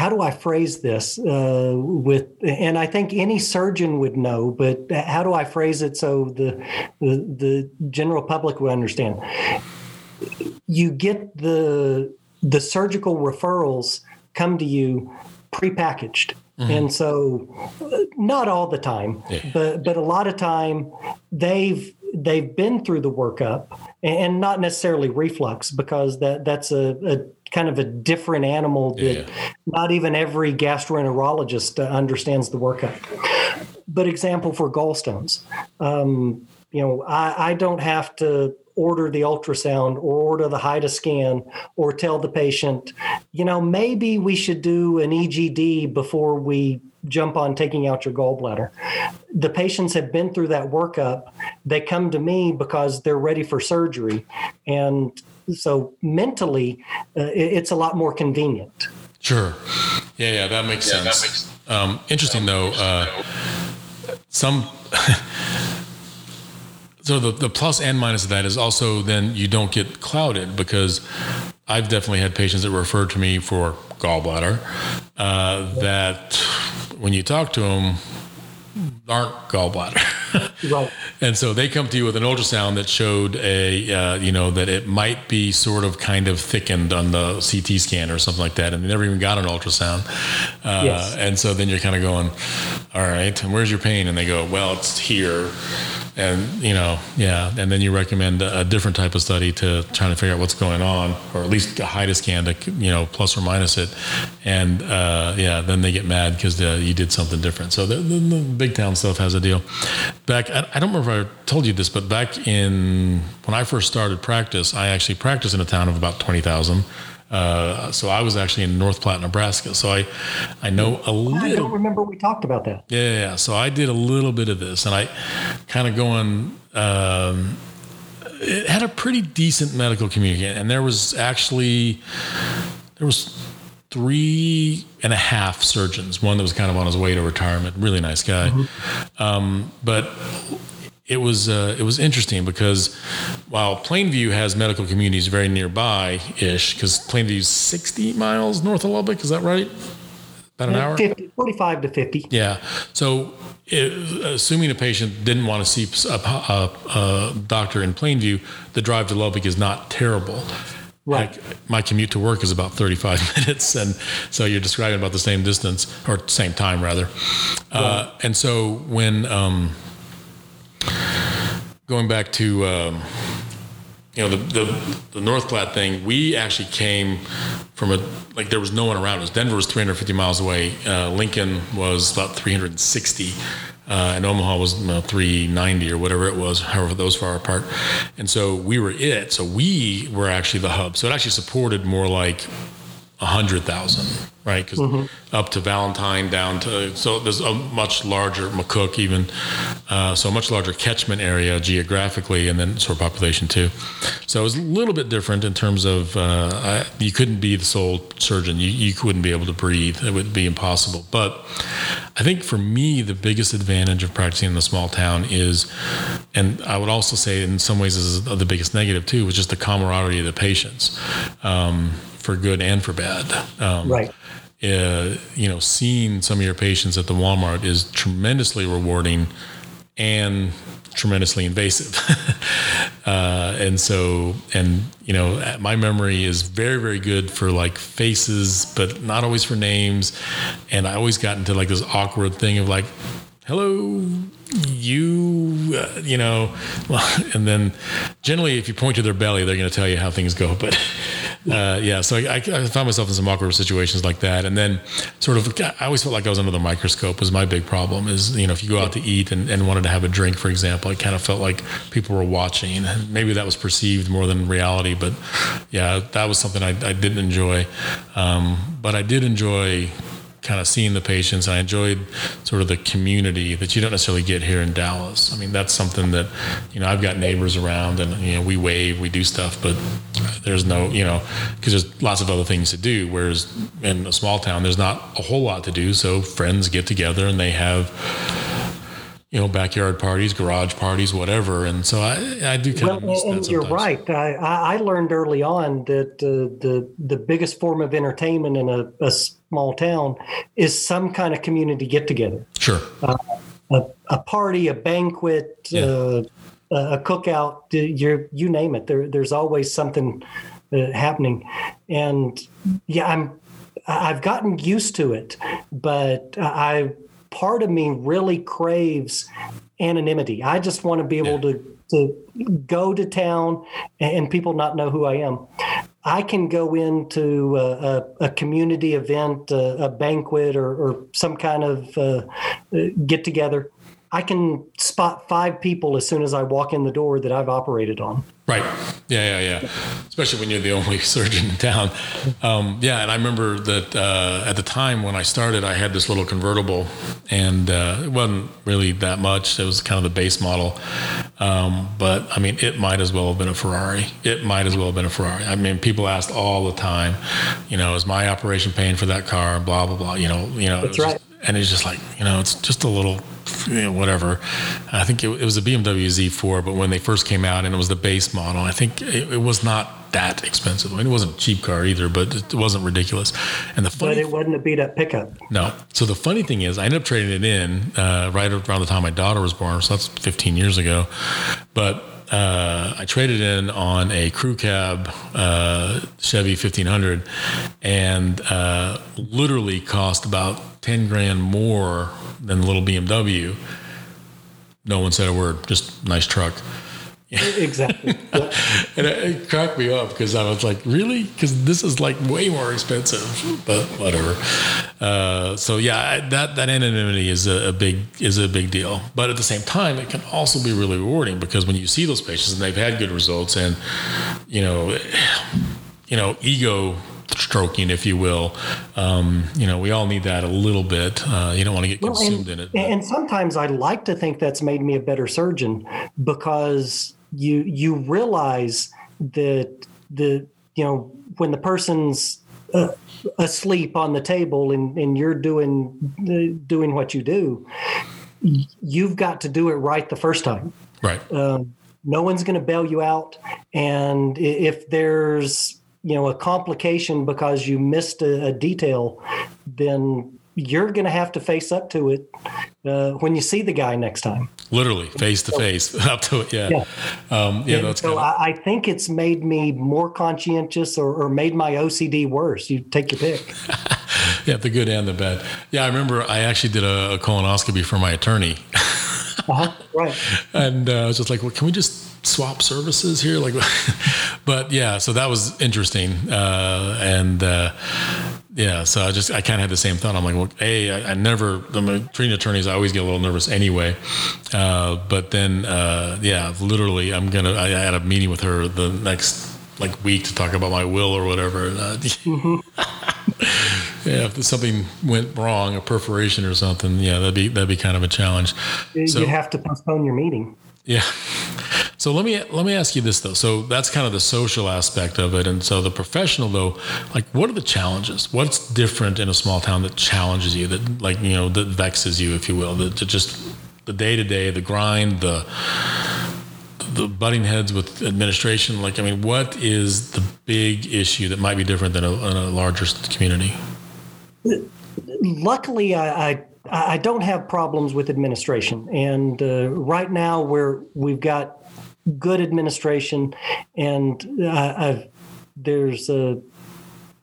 how do I phrase this uh, with, and I think any surgeon would know, but how do I phrase it so the, the, the general public will understand? You get the the surgical referrals come to you prepackaged. Mm-hmm. And so, not all the time, yeah. but but a lot of time, they've they've been through the workup, and not necessarily reflux because that that's a, a kind of a different animal that yeah. not even every gastroenterologist uh, understands the workup. But example for gallstones, um, you know, I, I don't have to order the ultrasound or order the HIDA scan or tell the patient, you know, maybe we should do an EGD before we jump on taking out your gallbladder. The patients have been through that workup. They come to me because they're ready for surgery. And so mentally, uh, it's a lot more convenient. Sure. Yeah, yeah, that makes yeah, sense. That makes, um, interesting though. Uh, some. so the, the plus and minus of that is also then you don't get clouded because I've definitely had patients that referred to me for gallbladder uh, that when you talk to them aren't gallbladder. right. And so they come to you with an ultrasound that showed a, uh, you know, that it might be sort of kind of thickened on the CT scan or something like that. And they never even got an ultrasound. Uh, yes. And so then you're kind of going, all right, and where's your pain? And they go, well, it's here and you know yeah and then you recommend a, different type of study to try to figure out what's going on or at least a HIDA scan to you know plus or minus it and uh, yeah then they get mad because uh, you did something different so the, the, the, big town stuff has a deal back I, I, don't remember if I told you this but back in when I first started practice I actually practiced in a town of about 20,000 uh, so I was actually in North Platte, Nebraska. So I, I know a little. I don't remember we talked about that. Yeah, yeah. So I did a little bit of this, and I kind of going. Um, it had a pretty decent medical community, and there was actually there was three and a half surgeons. One that was kind of on his way to retirement, really nice guy. Mm-hmm. Um, but it was uh, it was interesting because while Plainview has medical communities very nearby ish, because Plainview is 60 miles north of Lubbock, is that right? About an hour? 50, 45 to 50. Yeah. So, it, assuming a patient didn't want to see a, a, a, doctor in Plainview, the drive to Lubbock is not terrible. Right. Like, my commute to work is about 35 minutes. And so you're describing about the same distance or same time, rather. Uh, and so, when um, going back to, um, you know, the, the, the North Platte thing, we actually came from a, like there was no one around us. Denver was 350 miles away. Uh, Lincoln was about 360. Uh, and Omaha was you know, 390 or whatever it was, however those far apart. And so we were it. So we were actually the hub. So it actually supported more like 100,000, right? Because mm-hmm. up to Valentine, down to, so there's a much larger, McCook even, uh, so a much larger catchment area geographically and then sort of population too. So it was a little bit different in terms of uh, I, you couldn't be the sole surgeon. You, you wouldn't be able to breathe. It would be impossible. But I think for me, the biggest advantage of practicing in a small town is, and I would also say in some ways is the biggest negative too, was just the camaraderie of the patients. Um, for good and for bad. Um, right. Uh, you know, seeing some of your patients at the Walmart is tremendously rewarding and tremendously invasive. uh, and so, and you know, my memory is very, very good for like faces, but not always for names. And I always got into like this awkward thing of like, hello, you, uh, you know, and then generally if you point to their belly, they're going to tell you how things go. But uh, yeah, so I, I, found myself in some awkward situations like that, and then sort of I always felt like I was under the microscope. Was my big problem is you know if you go out to eat and, and wanted to have a drink, for example, I kind of felt like people were watching. Maybe that was perceived more than reality, but yeah, that was something I, I didn't enjoy. Um, but I did enjoy kind of seeing the patients. and I enjoyed sort of the community that you don't necessarily get here in Dallas. I mean, that's something that, you know, I've got neighbors around and, you know, we wave, we do stuff, but there's no, you know, because there's lots of other things to do. Whereas in a small town, there's not a whole lot to do. So friends get together and they have, you know, backyard parties, garage parties, whatever. And so I, I do kind well, of. and you're right. I, I learned early on that uh, the the biggest form of entertainment in a, a, small town is some kind of community get together. Sure. Uh, a, a, party, a banquet, yeah. uh, a cookout. You you name it. There there's always something uh, happening, and yeah, I'm I've gotten used to it, but I part of me really craves anonymity. I just want to be able yeah. to to go to town and people not know who I am. I can go into a, a, a community event, a, a banquet, or, or, some kind of uh, get together. I can spot five people as soon as I walk in the door that I've operated on. Right. Yeah, yeah, yeah. Especially when you're the only surgeon in town. Um, yeah, and I remember that uh, at the time when I started, I had this little convertible, and uh, it wasn't really that much. It was kind of the base model, um, but I mean, it might as well have been a Ferrari. It might as well have been a Ferrari. I mean, people asked all the time, you know, is my operation paying for that car? Blah blah blah. You know, you know. That's right. And it's just like you know, it's just a little you know, whatever. I think it, it, was a BMW Z4, but when they first came out and it was the base model, I think it, it was not that expensive. I mean, it wasn't a cheap car either, but it wasn't ridiculous. And the funny, but it wasn't a beat up pickup. No. So the funny thing is, I ended up trading it in uh, right around the time my daughter was born, so that's 15 years ago. But uh, I traded in on a crew cab uh, Chevy 1500 and uh, literally cost about 10 grand more than the little BMW. No one said a word, just nice truck. exactly. and it, it, cracked me up because I was like, really? Because this is like way more expensive, but whatever. Uh, so yeah, that that anonymity is a, a, big is a big deal. But at the same time, it can also be really rewarding because when you see those patients and they've had good results, and you know, you know, ego stroking, if you will. Um, you know, we all need that a little bit. Uh, you don't want to get consumed well, and, in it. But. And sometimes I like to think that's made me a better surgeon because you you realize that the you know when the person's uh, asleep on the table and, and you're doing uh, doing what you do you've got to do it right the first time Right. Um, no one's going to bail you out, and if there's you know a complication because you missed a, a detail, then you're going to have to face up to it uh, when you see the guy next time. Literally, face to face, up to it. Yeah, yeah. Um, yeah that's so. Kinda... I, I, think it's made me more conscientious, or, or made my OCD worse. You take your pick. yeah, the good and the bad. Yeah, I remember I actually did a, a colonoscopy for my attorney. uh-huh, right. And uh, I was just like, well, can we just swap services here? Like, but yeah, so that was interesting. Uh, and uh, yeah, so I just, I kind of had the same thought. I'm like, well, hey, I, I never, I'm a treating attorneys, I always get a little nervous anyway. Uh, but then, uh, yeah, literally, I'm going to, I had a meeting with her the next like week to talk about my will or whatever. Uh, mm-hmm. yeah, if something went wrong, a perforation or something, yeah, that'd be that'd be kind of a challenge. You so, have to postpone your meeting. Yeah. So let me let me ask you this though. So that's kind of the social aspect of it, and so the professional though, like what are the challenges? What's different in a small town that challenges you, that like you know that vexes you, if you will, that, just the day to day, the grind, the the butting heads with administration. Like I mean, what is the big issue that might be different than a, a larger community? Luckily, I, I I don't have problems with administration, and uh, right now we're we've got good administration, and uh, there's a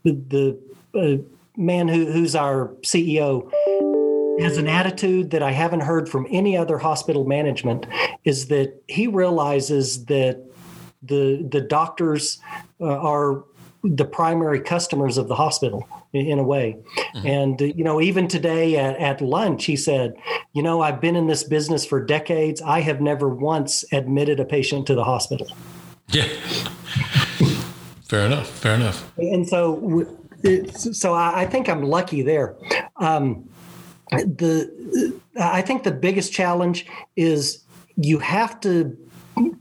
the, the man who, who's our CEO has an attitude that I haven't heard from any other hospital management is that he realizes that the the doctors uh, are the primary customers of the hospital in a way. Mm-hmm. And, you know, even today at, at lunch, he said, you know, I've been in this business for decades. I have never once admitted a patient to the hospital. Yeah. fair enough. Fair enough. And so, so I think I'm lucky there. Um, the, I think the biggest challenge is you have to,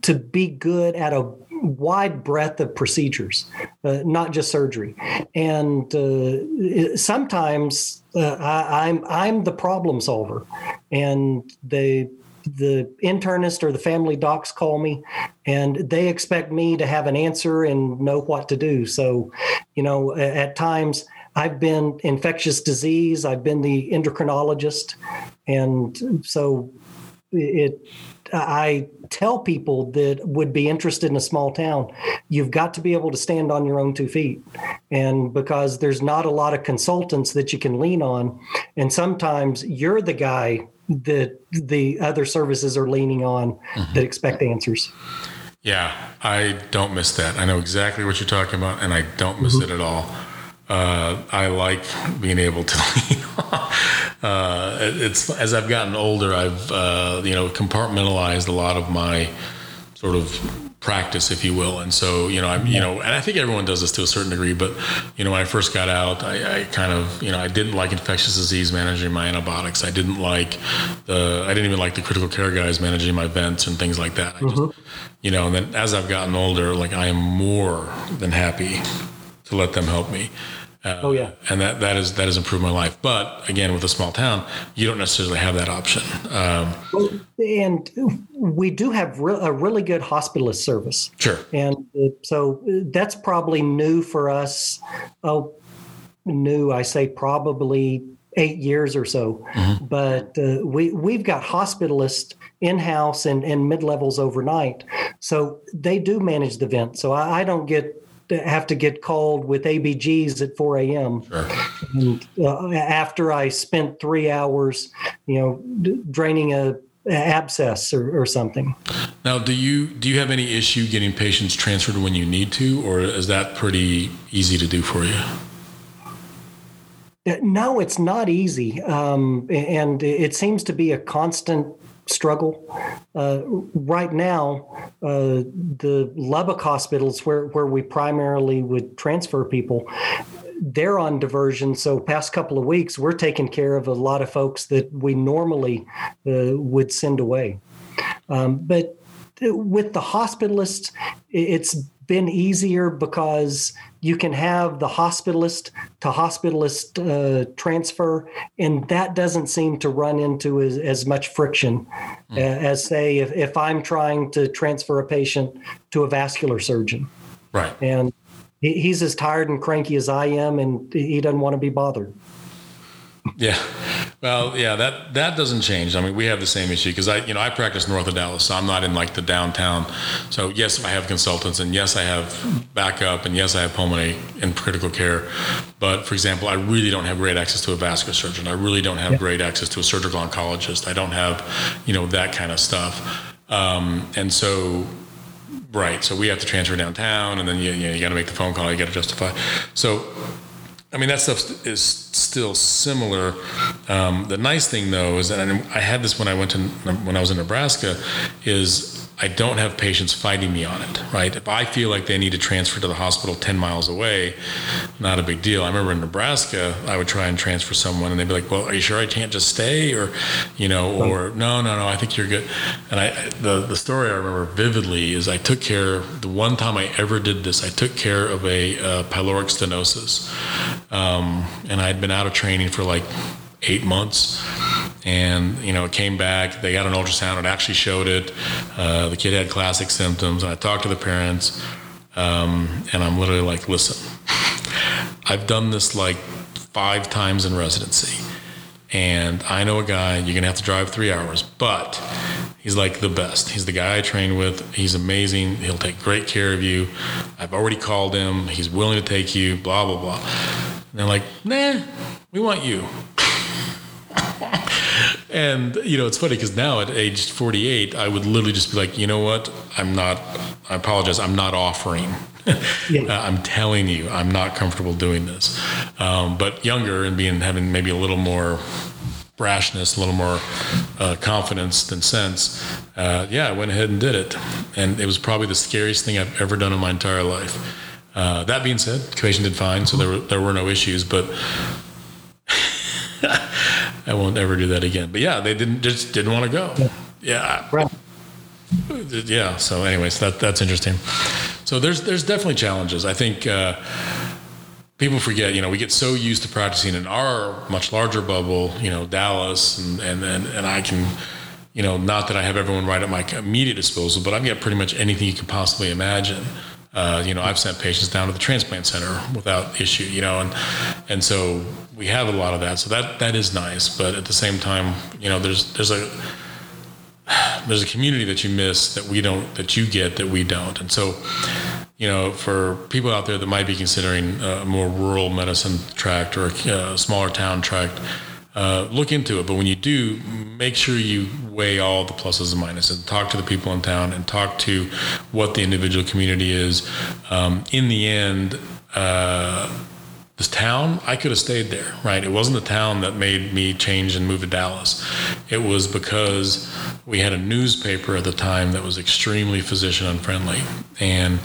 to be good at a wide breadth of procedures, uh, not just surgery. And uh, sometimes uh, I, am I'm, I'm the problem solver, and they the internist or the family docs call me and they expect me to have an answer and know what to do. So, you know, at times I've been infectious disease, I've been the endocrinologist. And so it I tell people that would be interested in a small town, you've got to be able to stand on your own two feet. And because there's not a lot of consultants that you can lean on, and sometimes you're the guy that the other services are leaning on mm-hmm. that expect answers. Yeah, I don't miss that. I know exactly what you're talking about, and I don't miss mm-hmm. it at all uh, I like being able to uh, it's as I've gotten older, I've uh, you know compartmentalized a lot of my sort of practice, if you will. And so, you know, I'm, you know, and I think everyone does this to a certain degree, but, you know, when I first got out, I, I, kind of, you know, I didn't like infectious disease managing my antibiotics. I didn't like the, I didn't even like the critical care guys managing my vents and things like that. Mm-hmm. you know, and then as I've gotten older, like I am more than happy to let them help me. Uh, oh yeah, and that that is that has improved my life. But again, with a small town, you don't necessarily have that option. Um, and we do have re- a really good hospitalist service. Sure. And uh, so uh, that's probably new for us. Oh, new. I say probably eight years or so. Mm-hmm. But uh, we we've got hospitalists in house and, and mid levels overnight, so they do manage the vent. So I, I don't get have to get called with ABGs at 4 a.m. Sure. And uh, after I spent three hours, you know, d- draining a abscess or, or, something. Now, do you do you have any issue getting patients transferred when you need to, or is that pretty easy to do for you? Uh, no, it's not easy, um, and it seems to be a constant struggle. Uh, right now, uh, the Lubbock hospitals, where, where we primarily would transfer people, they're on diversion. So, past couple of weeks, we're taking care of a lot of folks that we normally uh, would send away. Um, but with the hospitalists, it's been easier because you can have the hospitalist to hospitalist uh, transfer, and that doesn't seem to run into as, as much friction mm. as, say, if, if I'm trying to transfer a patient to a vascular surgeon. Right. And he, he's as tired and cranky as I am, and he doesn't want to be bothered. Yeah. Well, yeah, that that doesn't change. I mean, we have the same issue because I, you know, I practice north of Dallas, so I'm not in like the downtown. So yes, I have consultants, and yes, I have backup, and yes, I have pulmonary and critical care. But for example, I really don't have great access to a vascular surgeon. I really don't have yeah. great access to a surgical oncologist. I don't have, you know, that kind of stuff. Um, and so Right. So we have to transfer downtown, and then you, you, know, you got to make the phone call. You got to justify. So I mean, that stuff is still similar. Um, the nice thing, though, is that I had this when I went to when I was in Nebraska, is I don't have patients fighting me on it, right? If I feel like they need to transfer to the hospital 10 miles away, not a big deal. I remember in Nebraska, I would try and transfer someone and they'd be like, well, are you sure I can't just stay? Or, you know, or no, no, no, I think you're good. And I, the, the story I remember vividly is I took care, the one time I ever did this, I took care of a uh, pyloric stenosis. Um, and I'd been out of training for like eight months and you know it came back they got an ultrasound it actually showed it. Uh, the kid had classic symptoms and i talked to the parents um, and i'm literally like listen i've done this like five times in residency and i know a guy you're gonna have to drive three hours but he's like the best. He's the guy i train with he's amazing he'll take great care of you. I've already called him he's willing to take you blah blah blah. And they're like nah we want you and you know it's funny because now at age 48 i would literally just be like you know what? I'm not i apologize. I'm not offering. Yeah. uh, i'm telling you i'm not comfortable doing this. Um, but younger and being having maybe a little more brashness a little more uh, confidence than sense uh, yeah i went ahead and did it. And it was probably the scariest thing i've ever done in my entire life. Uh, that being said, the patient did fine, so there were there were no issues. But I won't ever do that again. But yeah, they didn't just didn't want to go. Yeah. yeah. Right. Yeah. So, anyways, that that's interesting. So there's there's definitely challenges. I think uh, people forget. You know, we get so used to practicing in our much larger bubble. You know, Dallas, and and and, and I can. You know, not that I have everyone right at my immediate disposal, but I've got pretty much anything you could possibly imagine. Uh, you know, I've sent patients down to the transplant center without issue. You know, and and so we have a lot of that. So that that is nice. But at the same time, you know, there's there's a there's a community that you miss that we don't that you get that we don't. And so, you know, for people out there that might be considering a more rural medicine tract or a smaller town tract, uh, look into it. But when you do, make sure you weigh all the pluses and minuses and talk to the people in town and talk to what the individual community is. Um, in the end, uh, this town, I could have stayed there, right? It wasn't the town that made me change and move to Dallas. It was because we had a newspaper at the time that was extremely physician unfriendly. And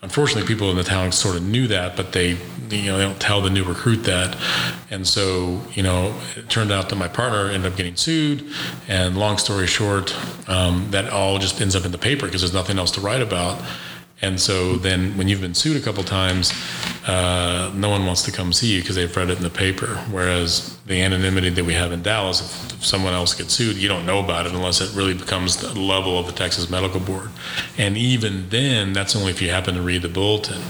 unfortunately, people in the town sort of knew that, but they, you know, they don't tell the new recruit that. And so, you know, it turned out that my partner ended up getting sued. And long story short, um, that all just ends up in the paper because there's nothing else to write about. And so then when you've been sued a couple times, uh, no one wants to come see you because they've read it in the paper. Whereas the anonymity that we have in Dallas, if, if, someone else gets sued, you don't know about it unless it really becomes the level of the Texas Medical Board. And even then, that's only if you happen to read the bulletin.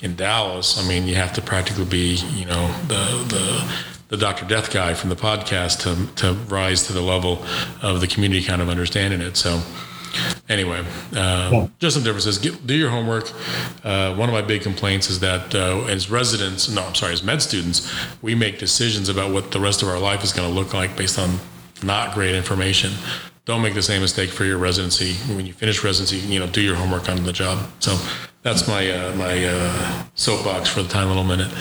In Dallas, I mean, you have to practically be, you know, the the the Dr. Death guy from the podcast to to rise to the level of the community kind of understanding it. So anyway, uh, yeah. just some differences. Get, do your homework. Uh, one of my big complaints is that uh, as residents, no, I'm sorry, as med students, we make decisions about what the rest of our life is going to look like based on not great information. Don't make the same mistake for your residency. When you finish residency, you know, do your homework on the job. So that's my uh, my uh, soapbox for the tiny little minute.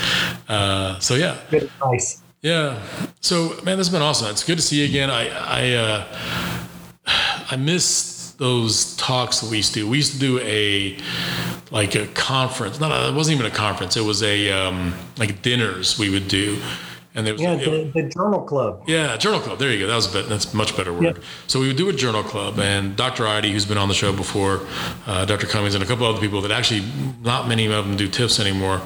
Uh, so yeah, good advice. Yeah. So man, this has been awesome. It's good to see you again. I I I miss those talks that we used to do. We used to do a like a conference. Not a, it wasn't even a conference. It was a um, like dinners we would do, and there was yeah, it- the, the Journal Club. yeah, journal club. There you go. That was a bit, that's a much better word. Yeah. So we would do a journal club, and Dr. Ihde, who's been on the show before, uh, Dr. Cummings, and a couple other people that actually not many of them do TIFFs anymore.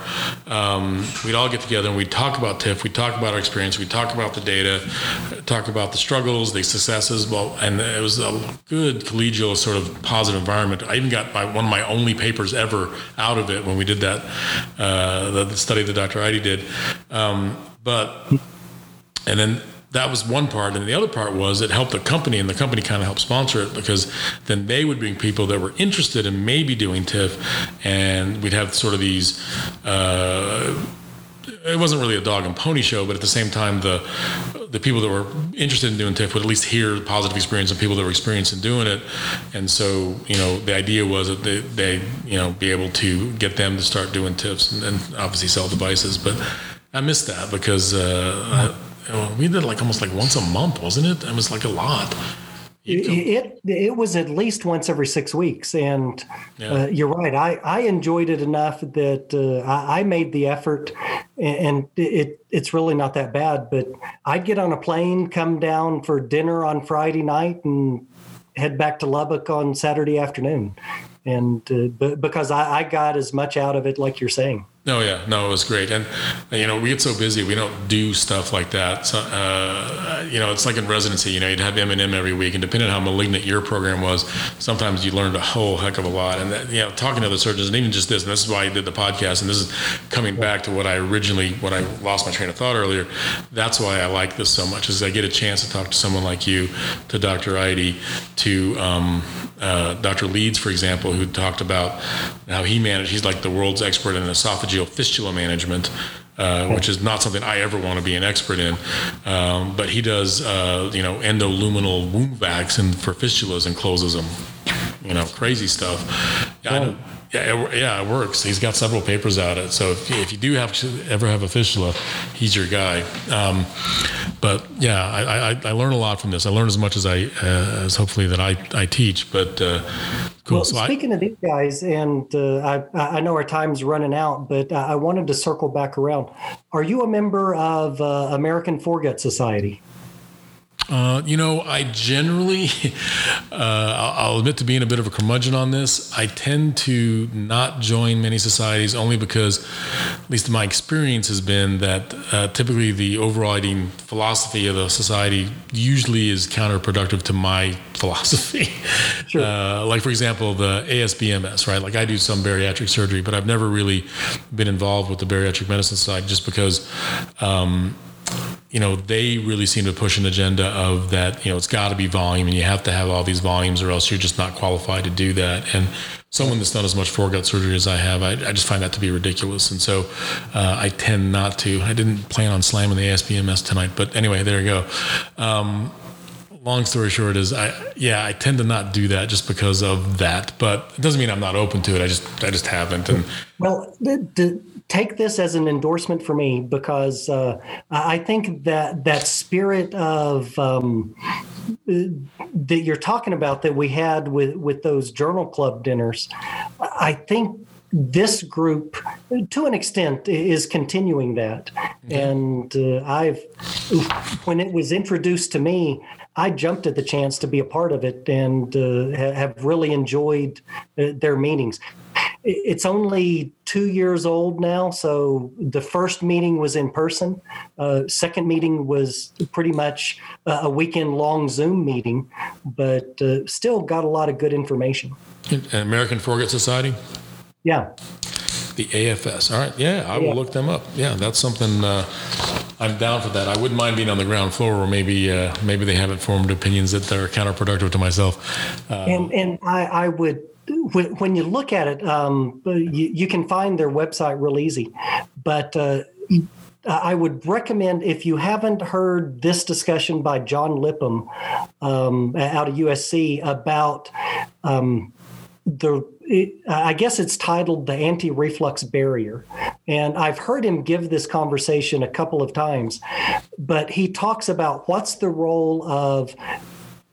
Um, we'd all get together and we'd talk about TIFF. We'd talk about our experience. We'd talk about the data, talk about the struggles, the successes. Well, and it was a good collegial sort of positive environment. I even got my, one of my only papers ever out of it when we did that, uh, the, the study that Dr. Ihde did. Um, but and then that was one part. And the other part was it helped the company, and the company kind of helped sponsor it because then they would bring people that were interested in maybe doing TIFF, and we'd have sort of these. Uh, it wasn't really a dog and pony show, but at the same time, the the people that were interested in doing TIFF would at least hear positive experience of people that were experienced in doing it. And so, you know, the idea was that they, they you know, be able to get them to start doing TIFFs and, and obviously sell devices. But I missed that because uh, I, we did like almost like once a month, wasn't it? It was like a lot. It, it it was at least once every six weeks, and uh, you're right. I, I enjoyed it enough that uh, I, I made the effort, and, it it's really not that bad. But I'd get on a plane, come down for dinner on Friday night, and head back to Lubbock on Saturday afternoon, and uh, but because I, I got as much out of it, like you're saying. Oh yeah, no, it was great, and you know we get so busy we don't do stuff like that. So uh, you know it's like in residency, you know you'd have M and M every week, and depending on how malignant your program was, sometimes you learned a whole heck of a lot. And that, you know talking to the surgeons, and even just this, and this is why I did the podcast, and this is coming back to what I originally, when I lost my train of thought earlier. That's why I like this so much, is I get a chance to talk to someone like you, to Dr. Ihde, to um, uh, Dr. Leeds, for example, who talked about how he managed. He's like the world's expert in esophageal fistula management. Uh, which is not something I ever want to be an expert in, um, but he does, uh, you know, endoluminal wound vacs and for fistulas and closes them, you know, crazy stuff. Yeah. Yeah, it, yeah, it works. He's got several papers out it. So if, if you do have to ever have a fistula, he's your guy. Um, but yeah, I, I, I learn a lot from this. I learn as much as I uh, as hopefully that I, I teach. But uh, cool. Well, so I, speaking of these guys, and uh, I, I know our time's running out, but I I wanted to circle back around. Are you a member of uh, American Foregut Society? Uh, you know, I generally, uh, I'll, admit to being a bit of a curmudgeon on this. I tend to not join many societies only because, at least my experience has been that uh, typically the overriding philosophy of the society usually is counterproductive to my philosophy. Sure. Uh, like, for example, the ASBMS, right? Like, I do some bariatric surgery, but I've never really been involved with the bariatric medicine side just because. Um, you know, they really seem to push an agenda of that, you know, it's got to be volume and you have to have all these volumes or else you're just not qualified to do that. And someone that's done as much foregut surgery as I have, I, I just find that to be ridiculous. And so uh, I tend not to. I didn't plan on slamming the ASBMS tonight, but anyway, there you go. Um, long story short is I yeah I tend to not do that just because of that but it doesn't mean I'm not open to it I just I just haven't and Well, th- th- take this as an endorsement for me because uh, I think that that spirit of um, that you're talking about that we had with with those journal club dinners, I think this group, to an extent, is continuing that. And uh, I've, when it was introduced to me, I jumped at the chance to be a part of it and uh, have really enjoyed uh, their meetings. It's only two years old now, so the first meeting was in person. Uh, second meeting was pretty much a a weekend-long Zoom meeting, but uh, still got a lot of good information. American Foregut Society Yeah. The AFS. All right. Yeah, I will Yeah. look them up. Yeah, that's something. Uh, I'm down for that. I wouldn't mind being on the ground floor, or maybe uh, maybe they haven't formed opinions that are counterproductive to myself. Uh, and and I, I would when, when you look at it, um, you, you can find their website real easy, but. Uh, I would recommend if you haven't heard this discussion by John Lipham um, out of USC about um, the, it, I guess it's titled the anti-reflux barrier, and I've heard him give this conversation a couple of times, but he talks about what's the role of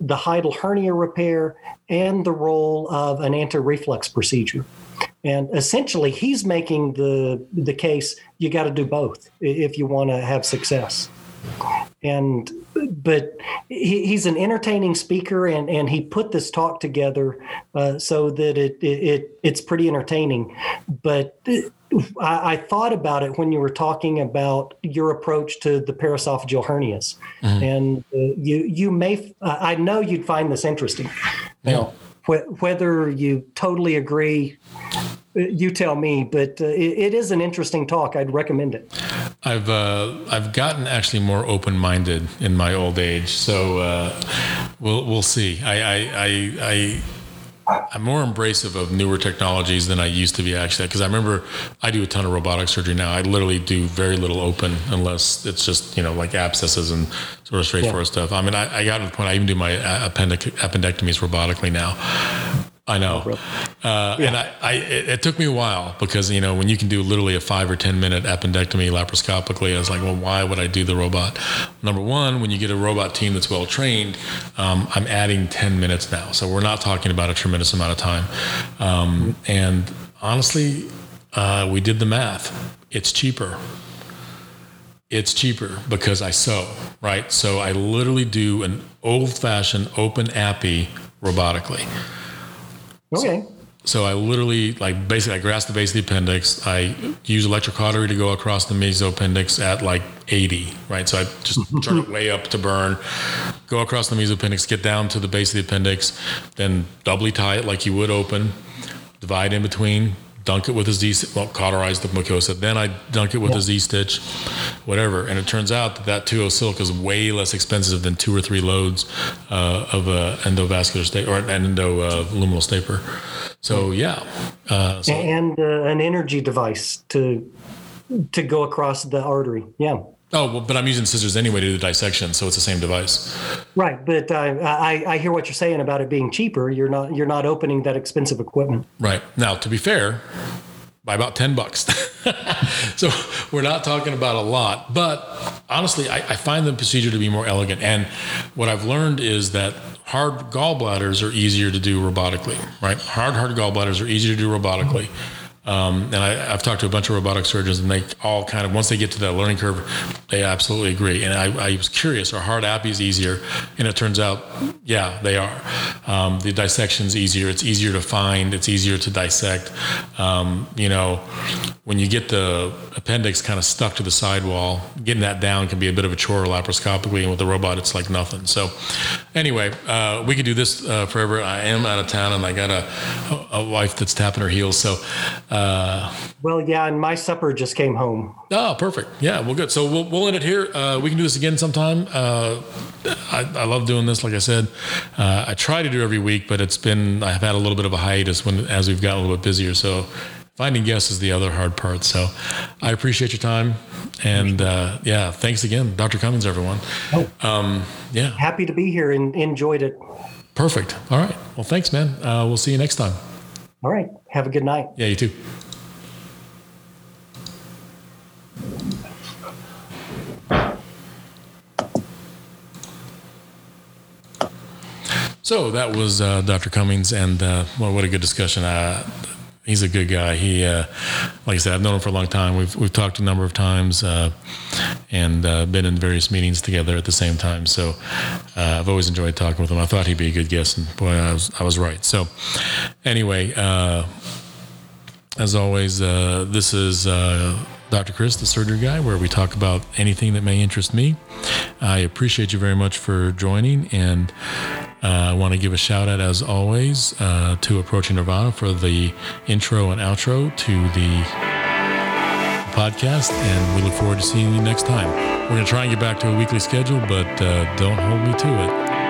the hiatal hernia repair and the role of an anti-reflux procedure. And essentially, he's making the the case you got to do both if you want to have success. And but he, he's an entertaining speaker, and and he put this talk together uh, so that it, it, it it's pretty entertaining. But I, I, thought about it when you were talking about your approach to the paraesophageal hernias, mm-hmm. and uh, you you may uh, I know you'd find this interesting. Now, wh- whether you totally agree, uh, you tell me. But uh, it, it is an interesting talk. I'd recommend it. I've uh, I've gotten actually more open minded in my old age, so uh, we'll we'll see. I I, I, I I'm more embracive of newer technologies than I used to be actually because I remember I do a ton of robotic surgery now. I literally do very little open unless it's just you know like abscesses and sort of straightforward yeah. stuff. I mean, I, I, got to the point I even do my appendic- appendectomies robotically now. I know. Uh, yeah. And I, I it, it, took me a while because, you know, when you can do literally a five or 10 minute appendectomy laparoscopically, I was like, well, why would I do the robot? Number one, when you get a robot team that's well trained, um, I'm adding 10 minutes now. So we're not talking about a tremendous amount of time. Um, and honestly, uh, we did the math. It's cheaper. It's cheaper because I sew, right? So I literally do an old fashioned open appy robotically. Okay. So, so I literally like basically I grasp the base of the appendix. I use electrocautery to go across the mesoappendix at like 80, right? So I just turn it way up to burn, go across the mesoappendix, get down to the base of the appendix, then doubly tie it like you would open, divide in between, dunk it with a Z, well, cauterize the mucosa. Then I dunk it with yeah. a Z stitch, whatever. And it turns out that that 2 silk is way less expensive than two or three loads uh, of a endovascular state or an endoluminal uh, stapler. So yeah, uh, so. and uh, an energy device to to go across the artery. Yeah. Oh, well, but I'm using scissors anyway to do the dissection, so it's the same device. Right, but uh, I, I hear what you're saying about it being cheaper. You're not you're not opening that expensive equipment. Right now, to be fair, by about ten bucks. so we're not talking about a lot, but honestly, I, I find the procedure to be more elegant. And what I've learned is that hard gallbladders are easier to do robotically. Right, hard hard gallbladders are easier to do robotically. Mm-hmm um, and I, have talked to a bunch of robotic surgeons, and they all kind of once they get to that learning curve, they absolutely agree. And I, I was curious: are hard appies easier? And it turns out, yeah, they are. Um, the dissection's easier. It's easier to find. It's easier to dissect. Um, you know, when you get the appendix kind of stuck to the sidewall, getting that down can be a bit of a chore laparoscopically, and with the robot, it's like nothing. So, anyway, uh, we could do this uh, forever. I am out of town, and I got a, a wife that's tapping her heels. So. Uh, well, yeah, and my supper just came home. Oh, perfect. Yeah, well, good. So we'll, we'll end it here. Uh, we can do this again sometime. Uh, I, I, love doing this. Like I said, uh, I try to do every week, but it's been I've had a little bit of a hiatus when as we've gotten a little bit busier. So finding guests is the other hard part. So I appreciate your time, and uh, yeah, thanks again, Dr. Cummings, everyone. Oh, um, yeah, happy to be here and enjoyed it. Perfect. All right. Well, thanks, man. Uh, we'll see you next time. All right. Have a good night. Yeah, you too. So that was uh, Dr. Cummings, and uh, well, what a good discussion. Uh, he's a good guy. He, uh, like I said, I've known him for a long time. We've we've talked a number of times, uh, and uh, been in various meetings together at the same time. So uh, I've always enjoyed talking with him. I thought he'd be a good guest, and boy, I was I was right. So anyway, uh, as always, uh, this is. Dr. Chris, the surgery guy, where we talk about anything that may interest me. I appreciate you very much for joining, and uh, I want to give a shout out, as always, uh, to Approaching Nirvana for the intro and outro to the podcast, and we look forward to seeing you next time. We're going to try and get back to a weekly schedule, but uh, don't hold me to it.